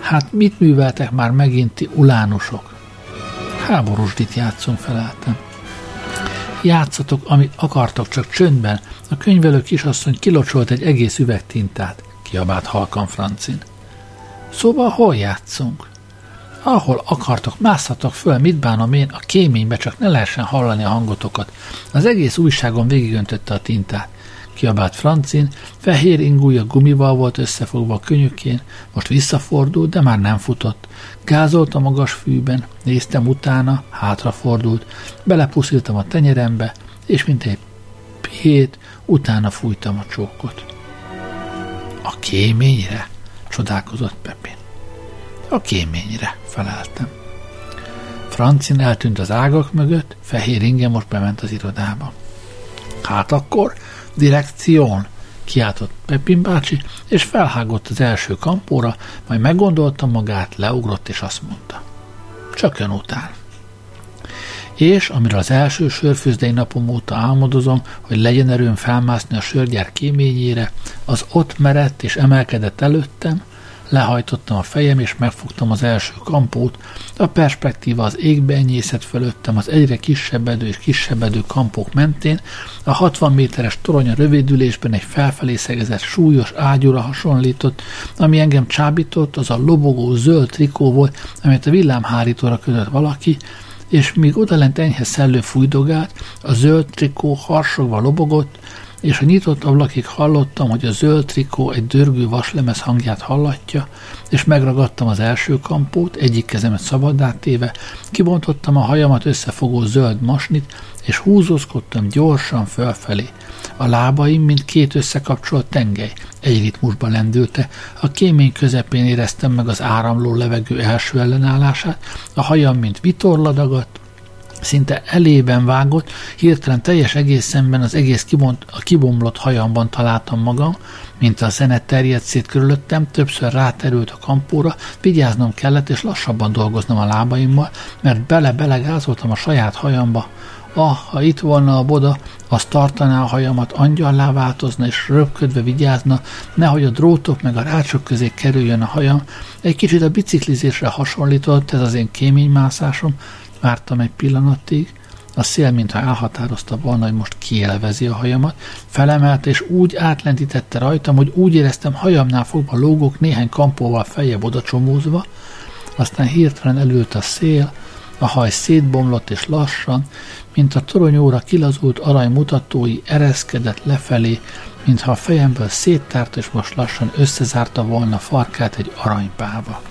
Hát mit műveltek már megint ti ulánusok? Háborúsdit játszunk, feleltem. Játszatok, amit akartok, csak csöndben. A könyvelő kisasszony kilocsolt egy egész üveg tintát, kiabált halkan Francin. Szóval hol játszunk? Ahol akartok, mászhatok föl, mit bánom én, a kéménybe csak ne lehessen hallani a hangotokat. Az egész újságon végigöntötte a tintát kiabált Francin, fehér ingúja gumival volt összefogva a könyökén, most visszafordult, de már nem futott. Gázolt a magas fűben, néztem utána, hátrafordult, belepusziltam a tenyerembe, és mint egy hét, utána fújtam a csókot. A kéményre? csodálkozott Pepin. A kéményre, feleltem. Francin eltűnt az ágak mögött, fehér inge most bement az irodába. Hát akkor Direkción! kiáltott Pepin bácsi, és felhágott az első kampóra, majd meggondolta magát, leugrott, és azt mondta. Csak ön után. És amiről az első sörfőzdei napom óta álmodozom, hogy legyen erőm felmászni a sörgyár kéményére, az ott merett és emelkedett előttem, Lehajtottam a fejem, és megfogtam az első kampót. A perspektíva az égbe enyészett fölöttem az egyre kisebbedő és kisebbedő kampók mentén. A 60 méteres torony a rövidülésben egy felfelé szegezett súlyos ágyúra hasonlított, ami engem csábított, az a lobogó zöld trikó volt, amelyet a villámhárítóra kötött valaki, és míg odalent enyhe szellő fújdogált, a zöld trikó harsogva lobogott, és a nyitott ablakig hallottam, hogy a zöld trikó egy dörgő vaslemez hangját hallatja, és megragadtam az első kampót, egyik kezemet szabaddá téve, kibontottam a hajamat összefogó zöld masnit, és húzózkodtam gyorsan fölfelé. A lábaim, mint két összekapcsolt tengely, egy ritmusban lendülte, a kémény közepén éreztem meg az áramló levegő első ellenállását, a hajam, mint vitorladagadt, szinte elében vágott, hirtelen teljes egész szemben az egész kibont, a kibomlott hajamban találtam magam, mint a zene terjedt szét körülöttem, többször ráterült a kampóra, vigyáznom kellett, és lassabban dolgoznom a lábaimmal, mert bele-bele gázoltam a saját hajamba. Ah, ha itt volna a boda, az tartaná a hajamat, angyallá változna, és röpködve vigyázna, nehogy a drótok meg a rácsok közé kerüljön a hajam. Egy kicsit a biciklizésre hasonlított ez az én kéménymászásom, Vártam egy pillanatig, a szél, mintha elhatározta volna, hogy most kielvezi a hajamat, felemelte és úgy átlentítette rajtam, hogy úgy éreztem hajamnál fogva lógok néhány kampóval fejebb oda csomózva, aztán hirtelen elült a szél, a haj szétbomlott és lassan, mint a toronyóra kilazult arany mutatói ereszkedett lefelé, mintha a fejemből széttárt és most lassan összezárta volna farkát egy aranypába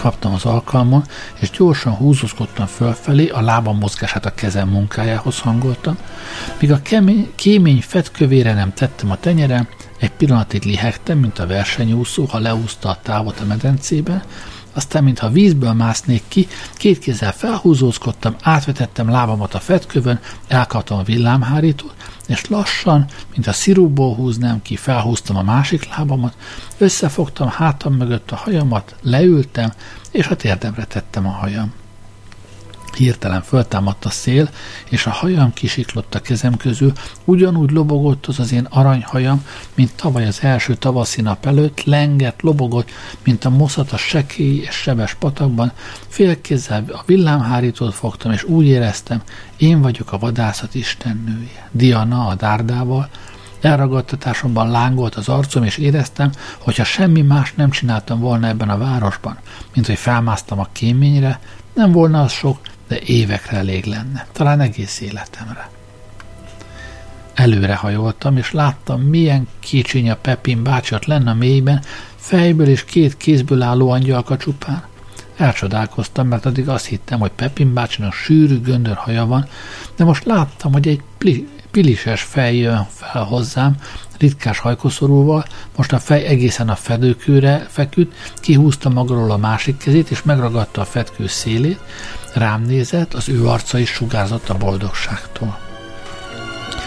kaptam az alkalmon, és gyorsan húzózkodtam fölfelé, a lábam mozgását a kezem munkájához hangoltam, míg a kemény, kémény fedkövére nem tettem a tenyerem, egy pillanatig lihegtem, mint a versenyúszó, ha leúzta a távot a medencében, aztán mintha vízből másznék ki, két kézzel felhúzózkodtam, átvetettem lábamat a fetkövön, elkaptam a villámhárítót, és lassan, mint a szirupból húznám ki, felhúztam a másik lábamat, összefogtam hátam mögött a hajamat, leültem, és a térdemre tettem a hajam. Hirtelen föltámadt a szél, és a hajam kisiklott a kezem közül, ugyanúgy lobogott az az én aranyhajam, mint tavaly az első tavaszi nap előtt, lengett, lobogott, mint a moszat a sekély és sebes patakban, félkézzel a villámhárítót fogtam, és úgy éreztem, én vagyok a vadászat istennője. Diana a dárdával, Elragadtatásomban lángolt az arcom, és éreztem, hogyha semmi más nem csináltam volna ebben a városban, mint hogy felmásztam a kéményre, nem volna az sok, de évekre elég lenne, talán egész életemre. Előre hajoltam, és láttam, milyen kicsiny a Pepin bácsat lenne a mélyben, fejből és két kézből álló angyalka csupán. Elcsodálkoztam, mert addig azt hittem, hogy Pepin bácsinak sűrű göndör haja van, de most láttam, hogy egy pilises fej jön fel hozzám, ritkás hajkoszorúval, most a fej egészen a fedőkőre feküdt, kihúzta magáról a másik kezét, és megragadta a fedkő szélét, Rám nézett, az ő arca is sugárzott a boldogságtól.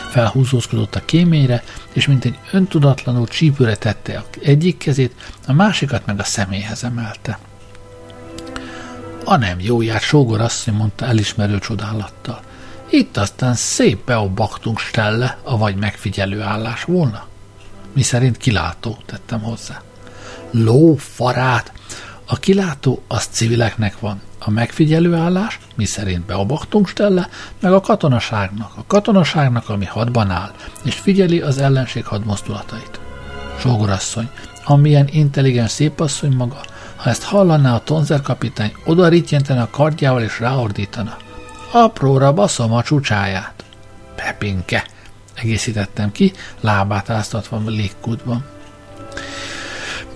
Felhúzózkodott a kéményre, és mint egy öntudatlanul csípőre tette a egyik kezét, a másikat meg a személyhez emelte. A nem jó jár, sógor asszony, mondta elismerő csodálattal. Itt aztán szép beobaktunk stelle, a vagy megfigyelő állás volna. Mi szerint kilátó, tettem hozzá. Lófarát! A kilátó az civileknek van, a megfigyelő állás, mi szerint beobaktunk stelle, meg a katonaságnak, a katonaságnak, ami hadban áll, és figyeli az ellenség hadmozdulatait. Sógorasszony, amilyen intelligens szépasszony maga, ha ezt hallaná a tonzer kapitány, oda a kardjával és ráordítana. Apróra baszom a csúcsáját. Pepinke, egészítettem ki, lábát áztatva légkútban.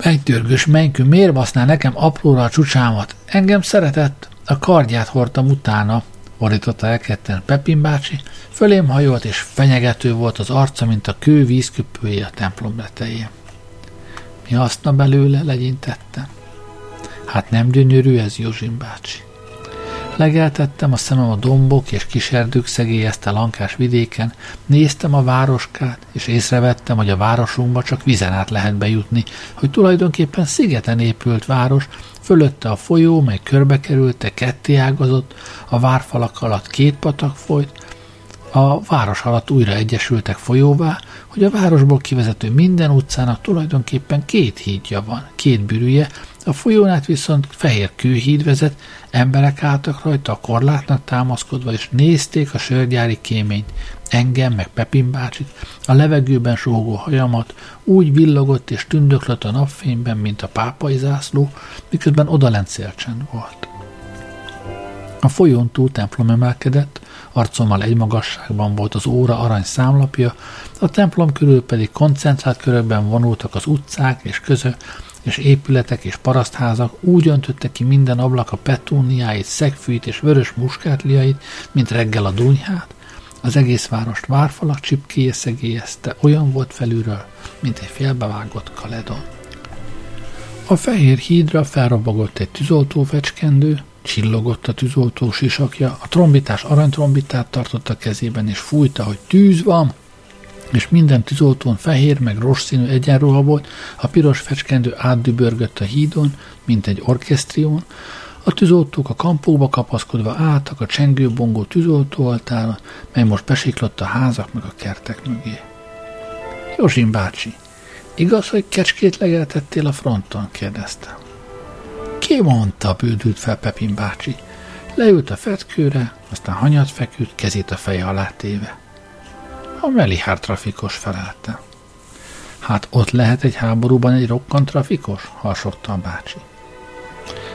Megdörgös menykű, miért baszná nekem apróra a csúcsámat? Engem szeretett, a kardját hordtam utána, borította el ketten Pepin bácsi, fölém hajolt és fenyegető volt az arca, mint a kő vízköpője a templom letején. Mi haszna belőle, legyintette? Hát nem gyönyörű ez, Józsin bácsi. Legeltettem a szemem a dombok és kiserdők szegélyezte lankás vidéken, néztem a városkát, és észrevettem, hogy a városunkba csak vizen át lehet bejutni, hogy tulajdonképpen szigeten épült város, fölötte a folyó, mely körbe kerülte, ketté ágazott, a várfalak alatt két patak folyt, a város alatt újra egyesültek folyóvá, hogy a városból kivezető minden utcának tulajdonképpen két hídja van, két bűrűje, a folyón át viszont fehér kőhíd vezet, emberek álltak rajta a korlátnak támaszkodva, és nézték a sörgyári kéményt, engem, meg Pepin bácsit, a levegőben sógó hajamat, úgy villogott és tündöklött a napfényben, mint a pápai zászló, miközben odalent szélcsend volt. A folyón túl templom emelkedett, arcommal egy magasságban volt az óra arany számlapja, a templom körül pedig koncentrált körökben vonultak az utcák és közö, és épületek és parasztházak úgy öntötte ki minden ablak a petúniáit, szegfűt és vörös muskátliait, mint reggel a dunyhát, az egész várost várfalak csipkéje szegélyezte, olyan volt felülről, mint egy félbevágott kaledon. A fehér hídra felrobogott egy tűzoltó fecskendő, csillogott a tűzoltó sisakja, a trombitás aranytrombitát tartott a kezében, és fújta, hogy tűz van, és minden tűzoltón fehér meg rosszínű egyenruha volt, a piros fecskendő átdübörgött a hídon, mint egy orkesztrión, a tűzoltók a kampókba kapaszkodva álltak a csengő-bongó tűzoltóaltára, mely most besiklott a házak meg a kertek mögé. Józsin bácsi, igaz, hogy kecskét legeltettél a fronton? kérdezte. Ki mondta, bődült fel Pepin bácsi. Leült a fetkőre, aztán hanyat feküdt, kezét a feje alá téve. A Melihár trafikos felelte. Hát ott lehet egy háborúban egy rokkant trafikos? harsogta a bácsi.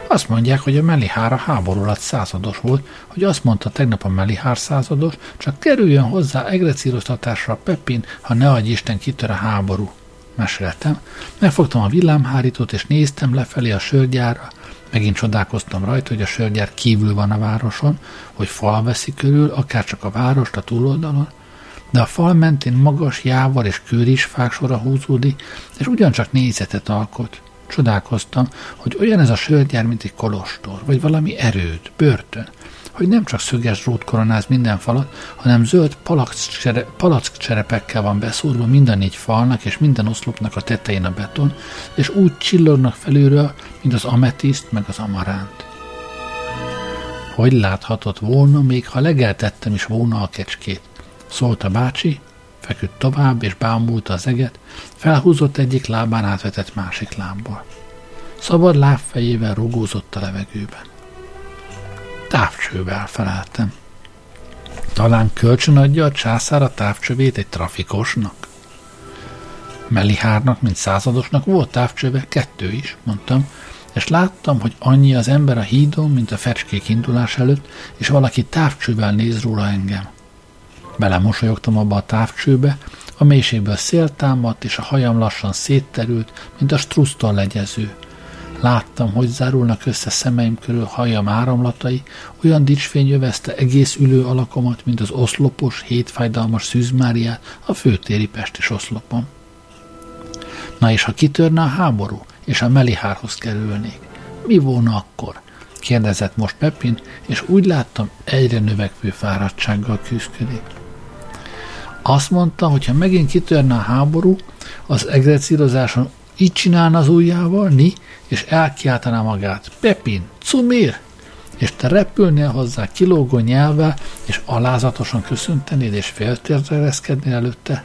Azt mondják, hogy a Melihár a háború alatt százados volt, hogy azt mondta tegnap a Melihár százados, csak kerüljön hozzá egrecíroztatásra a Pepin, ha ne adj Isten kitör a háború. Meséltem, megfogtam a villámhárítót és néztem lefelé a sörgyára, Megint csodálkoztam rajta, hogy a sörgyár kívül van a városon, hogy fal veszi körül, akár csak a várost a túloldalon, de a fal mentén magas jával és kőrisfák sora húzódik, és ugyancsak nézetet alkot. Csodálkoztam, hogy olyan ez a sörgyár, mint egy kolostor, vagy valami erőd, börtön, hogy nem csak szöges drót koronáz minden falat, hanem zöld palackcserepekkel van beszúrva minden négy falnak és minden oszlopnak a tetején a beton, és úgy csillognak felülről, mint az ametiszt meg az amaránt. Hogy láthatott volna, még ha legeltettem is volna a kecskét? Szólt a bácsi, feküdt tovább, és bámulta az eget, felhúzott egyik lábán átvetett másik lábból. Szabad lábfejével rugózott a levegőben. Távcsővel feleltem. Talán kölcsön adja a császár a távcsövét egy trafikosnak? Melihárnak, mint századosnak volt távcsöve, kettő is, mondtam, és láttam, hogy annyi az ember a hídon, mint a fecskék indulás előtt, és valaki távcsővel néz róla engem. Belemosolyogtam abba a távcsőbe, a mélységből szél támadt, és a hajam lassan szétterült, mint a strusztól legyező. Láttam, hogy zárulnak össze szemeim körül hajam áramlatai, olyan dicsfény övezte egész ülő alakomat, mint az oszlopos, hétfájdalmas szűzmáriát a főtéri pestis oszlopon. Na és ha kitörne a háború, és a Melihárhoz kerülnék, mi volna akkor? kérdezett most Pepin, és úgy láttam, egyre növekvő fáradtsággal küzdik. Azt mondta, hogy ha megint kitörne a háború, az egzercírozáson így csinálna az ujjával, ni, és elkiáltaná magát. Pepin, cumir! És te repülnél hozzá kilógó nyelvvel, és alázatosan köszöntenéd, és féltérdezkednél előtte.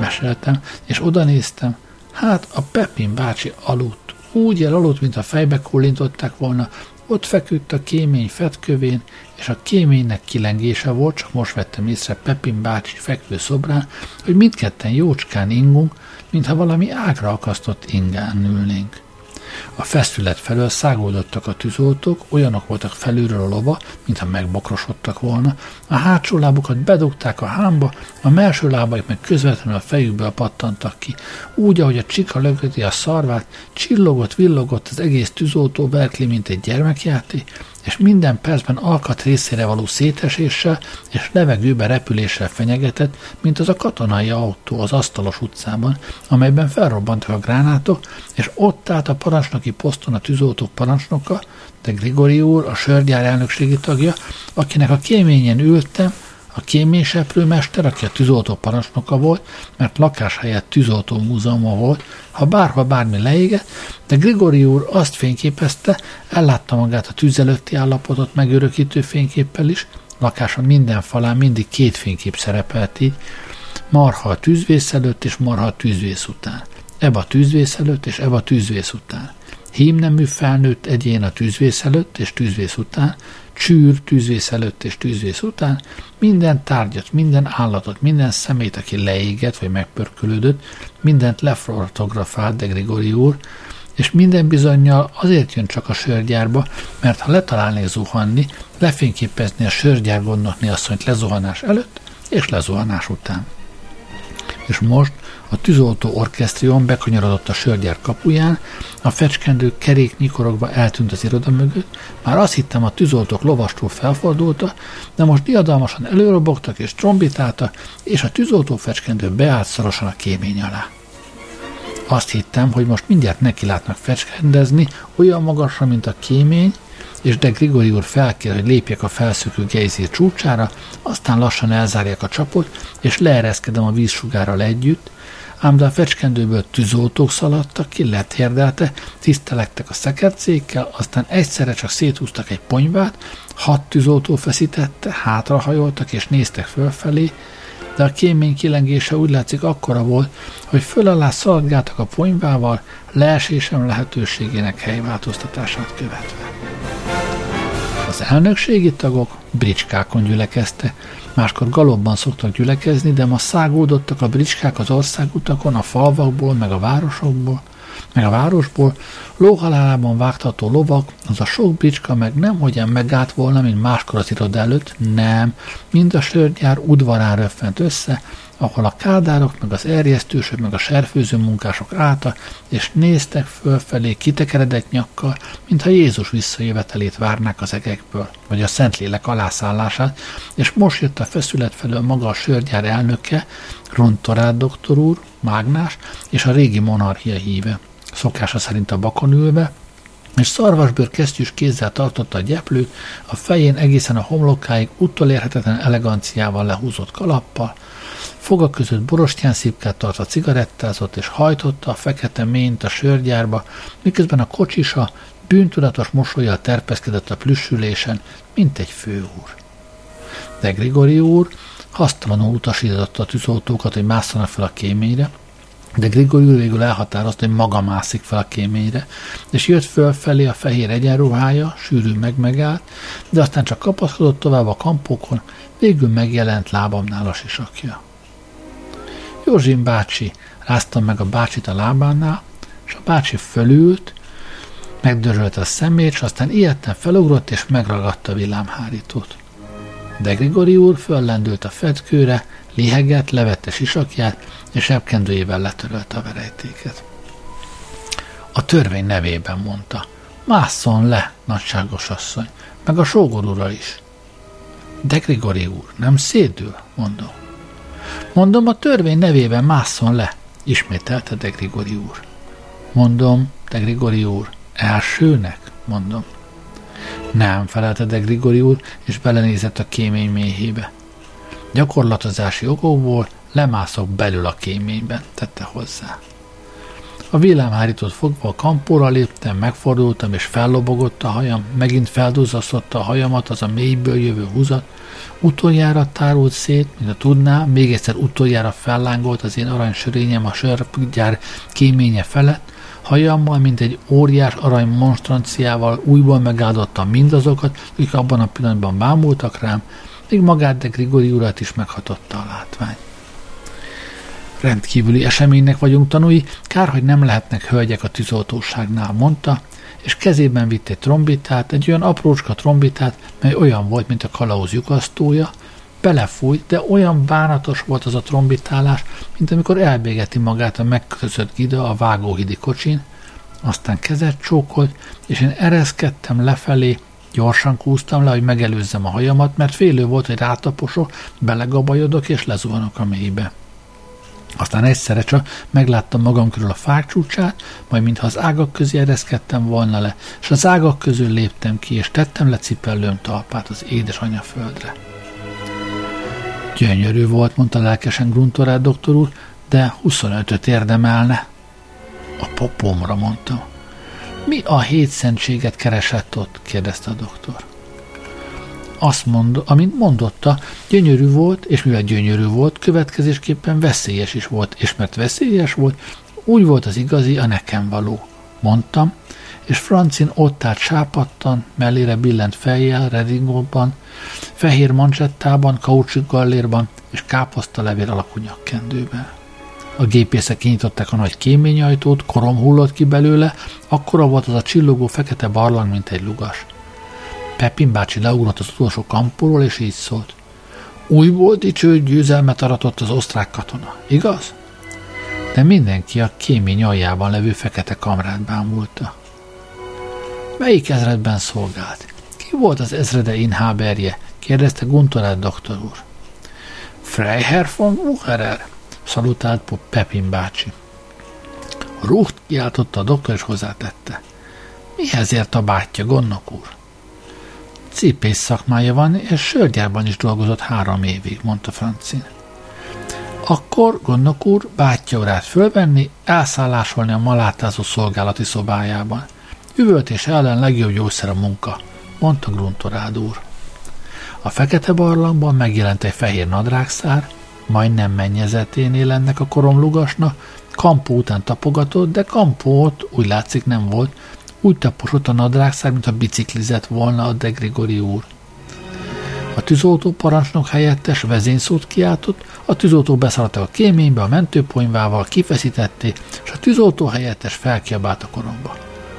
Meséltem, és oda néztem. Hát a Pepin bácsi aludt. Úgy elaludt, mint a fejbe kullintották volna, ott feküdt a kémény fetkövén, és a kéménynek kilengése volt, csak most vettem észre Pepin bácsi fekvő szobrán, hogy mindketten jócskán ingunk, mintha valami ágra akasztott ingán ülnénk. A feszület felől szágódottak a tűzoltók, olyanok voltak felülről a lova, mintha megbokrosodtak volna, a hátsó lábukat bedugták a hámba, a melső lábaik meg közvetlenül a fejükből pattantak ki, úgy, ahogy a csika lögöti a szarvát, csillogott, villogott az egész tűzoltó Berkeley, mint egy gyermekjáték, és minden percben alkat részére való széteséssel és levegőbe repüléssel fenyegetett, mint az a katonai autó az asztalos utcában, amelyben felrobbantak a gránátok, és ott állt a parancsnoki poszton a tűzoltók parancsnoka, de Grigori úr, a sörgyár elnökségi tagja, akinek a kéményen ültem, a kéményseprőmester, aki a tűzoltó parancsnoka volt, mert lakás helyett tűzoltó múzeuma volt, ha bárha bármi leégett, de Grigori úr azt fényképezte, ellátta magát a tűz előtti állapotot megörökítő fényképpel is, lakása minden falán mindig két fénykép szerepelt így, marha a tűzvész előtt és marha a tűzvész után. Eba a tűzvész előtt és Eba a tűzvész után. Hímnemű felnőtt egyén a tűzvész előtt és tűzvész után, csűr tűzvész előtt és tűzvész után, minden tárgyat, minden állatot, minden szemét, aki leégett vagy megpörkölődött, mindent lefotografált de Grigori úr, és minden bizonyal azért jön csak a sörgyárba, mert ha letalálné zuhanni, lefényképezni a sörgyár gondnokni asszonyt lezuhanás előtt és lezuhanás után. És most a tűzoltó orkesztrion bekanyarodott a sörgyár kapuján, a fecskendő kerék nyikorogva eltűnt az iroda mögött, már azt hittem a tűzoltók lovastól felfordulta, de most diadalmasan előrobogtak és trombitáltak, és a tűzoltó fecskendő beállt szorosan a kémény alá. Azt hittem, hogy most mindjárt neki látnak fecskendezni, olyan magasra, mint a kémény, és de Grigori úr felkér, hogy lépjek a felszökő gejzír csúcsára, aztán lassan elzárják a csapot, és leereszkedem a vízsugárral együtt, ám de a fecskendőből tűzoltók szaladtak ki, letérdelte, tisztelektek a szekercékkel, aztán egyszerre csak széthúztak egy ponyvát, hat tűzoltó feszítette, hátrahajoltak és néztek fölfelé, de a kémény kilengése úgy látszik akkora volt, hogy föl alá szaladgáltak a ponyvával, leesésem lehetőségének helyváltoztatását követve. Az elnökségi tagok bricskákon gyülekezte, máskor galobban szoktak gyülekezni, de ma szágódottak a bricskák az országutakon, a falvakból, meg a városokból, meg a városból, lóhalálában vágtató lovak, az a sok bricska meg nem hogyan megállt volna, mint máskor az iroda előtt, nem, mind a sörgyár udvarán röffent össze, ahol a kádárok, meg az erjesztősök, meg a serfőző munkások álltak, és néztek fölfelé kitekeredett nyakkal, mintha Jézus visszajövetelét várnák az egekből, vagy a Szentlélek alászállását, és most jött a feszület felől maga a sörgyár elnöke, Rontorát doktor úr, Mágnás, és a régi monarchia híve. szokása szerint a bakon ülve, és szarvasbőr kesztyűs kézzel tartotta a gyeplőt, a fején egészen a homlokáig utolérhetetlen eleganciával lehúzott kalappal, foga között borostyán szipkát tartva cigarettázott, és hajtotta a fekete ményt a sörgyárba, miközben a kocsisa bűntudatos mosolyjal terpeszkedett a plüssülésen, mint egy főúr. De Grigori úr hasztalanul utasította a tűzoltókat, hogy másszanak fel a kéményre, de Grigori úr végül elhatározta, hogy maga mászik fel a kéményre, és jött fölfelé a fehér egyenruhája, sűrű meg megállt, de aztán csak kapaszkodott tovább a kampókon, végül megjelent lábamnál a sisakja. Józsin bácsi, ráztam meg a bácsit a lábánál, és a bácsi fölült, megdörölte a szemét, és aztán ilyetten felugrott, és megragadta a villámhárítót. De Grigori úr föllendült a fedkőre, lihegett, levette sisakját, és ebkendőjével letörölte a verejtéket. A törvény nevében mondta, másszon le, nagyságos asszony, meg a sógor ura is. De Grigori úr, nem szédül, mondom. Mondom, a törvény nevében másszon le, ismételte de Grigori úr. Mondom, de Grigori úr, elsőnek, mondom. Nem, felelte de Grigori úr, és belenézett a kémény méhébe. Gyakorlatozási okokból lemászok belül a kéményben, tette hozzá. A villámhárítót fogva a kampóra léptem, megfordultam, és fellobogott a hajam, megint felduzasztotta a hajamat az a mélyből jövő húzat, utoljára tárult szét, mint a tudná, még egyszer utoljára fellángolt az én aranysörényem a sörgyár kéménye felett, hajammal, mint egy óriás arany monstranciával újból megáldottam mindazokat, akik abban a pillanatban bámultak rám, még magát de Grigori urat is meghatotta a látvány. Rendkívüli eseménynek vagyunk tanúi, kár, hogy nem lehetnek hölgyek a tűzoltóságnál, mondta, és kezében vitt egy trombitát, egy olyan aprócska trombitát, mely olyan volt, mint a kalauz lyukasztója, belefújt, de olyan bánatos volt az a trombitálás, mint amikor elbégeti magát a megkötözött gida a vágóhidi kocsin, aztán kezet csókolt, és én ereszkedtem lefelé, gyorsan kúztam le, hogy megelőzzem a hajamat, mert félő volt, hogy rátaposok, belegabajodok és lezuhanok a mélybe. Aztán egyszerre csak megláttam magam körül a fák csúcsát, majd mintha az ágak közé ereszkedtem volna le, és az ágak közül léptem ki, és tettem le cipellőm talpát az édesanyja földre. Gyönyörű volt, mondta lelkesen Gruntorát doktor úr, de 25-öt érdemelne. A popomra, mondtam. Mi a hétszentséget keresett ott? kérdezte a doktor azt mond, amint mondotta, gyönyörű volt, és mivel gyönyörű volt, következésképpen veszélyes is volt, és mert veszélyes volt, úgy volt az igazi a nekem való, mondtam, és Francin ott állt sápattan, mellére billent fejjel, redingóban, fehér mancsettában, kaucsuk gallérban és káposztalevél alakú nyakkendőben. A gépészek kinyitották a nagy kéményajtót, korom hullott ki belőle, akkora volt az a csillogó fekete barlang, mint egy lugas. Pepin bácsi leugrott az utolsó kampóról, és így szólt. Újból dicső győzelmet aratott az osztrák katona, igaz? De mindenki a kémény aljában levő fekete kamrát bámulta. Melyik ezredben szolgált? Ki volt az ezrede inháberje? kérdezte Guntorát doktor úr. Freiherr von Wucherer, szalutált Pepin bácsi. Rucht kiáltotta a doktor, és hozzátette. Mihez ért a bátyja, gondnok úr? Cipész szakmája van, és sörgyárban is dolgozott három évig, mondta Francin. Akkor, gondnok úr, bátyja fölvenni, elszállásolni a malátázó szolgálati szobájában. Üvöltés ellen legjobb gyógyszer a munka, mondta Gruntorád úr. A fekete barlangban megjelent egy fehér nadrágszár, majdnem mennyezeténél ennek a koromlugasnak, kampó után tapogatott, de kampót úgy látszik nem volt, úgy taposott a nadrágszár, mint a biciklizett volna a de Grigori úr. A tűzoltó parancsnok helyettes vezényszót kiáltott, a tűzoltó beszállt a kéménybe a mentőponyvával, kifeszítették, és a tűzoltó helyettes felkiabált a koromba.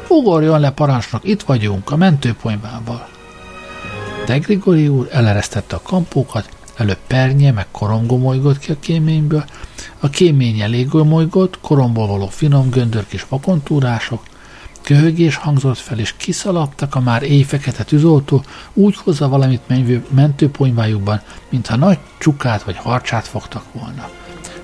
Ugorjon le, parancsnok, itt vagyunk, a mentőponyvával. De Grigori úr eleresztette a kampókat, előbb pernye meg korom gomolygott ki a kéményből, a kémény elég gomolygott, koromból való finom göndörk és vakontúrások, Köhögés hangzott fel, és kiszalaptak a már éjfekete tűzoltó, úgy hozza valamit menvő, mentőponyvájukban, mintha nagy csukát vagy harcsát fogtak volna.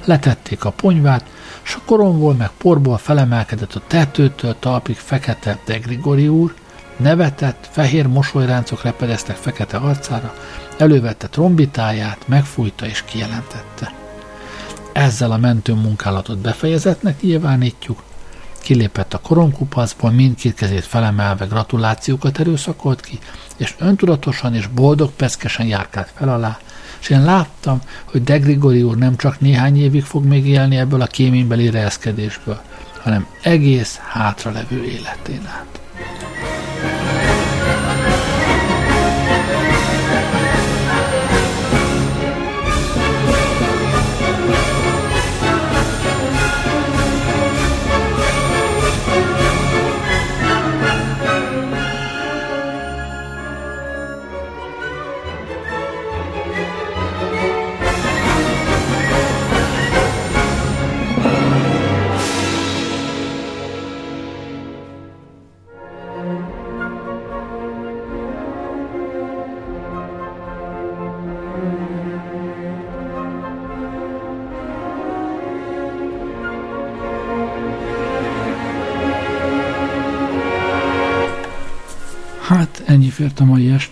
letették a ponyvát, s a koromból meg porból felemelkedett a tetőtől talpig fekete de Grigori úr, nevetett, fehér mosolyráncok lepedeztek fekete arcára, elővette trombitáját, megfújta és kijelentette. Ezzel a mentő munkálatot befejezetnek nyilvánítjuk, kilépett a koromkupaszból, mindkét kezét felemelve gratulációkat erőszakolt ki, és öntudatosan és boldog peszkesen járkált fel alá, és én láttam, hogy De Grigori úr nem csak néhány évig fog még élni ebből a kéménybeli rejeszkedésből, hanem egész hátralevő életén át.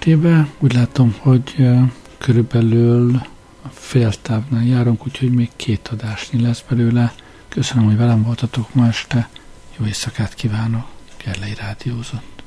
Estébe. Úgy látom, hogy körülbelül féltávnál járunk, úgyhogy még két adásnyi lesz belőle. Köszönöm, hogy velem voltatok ma este. Jó éjszakát kívánok. Gerlei Rádiózott.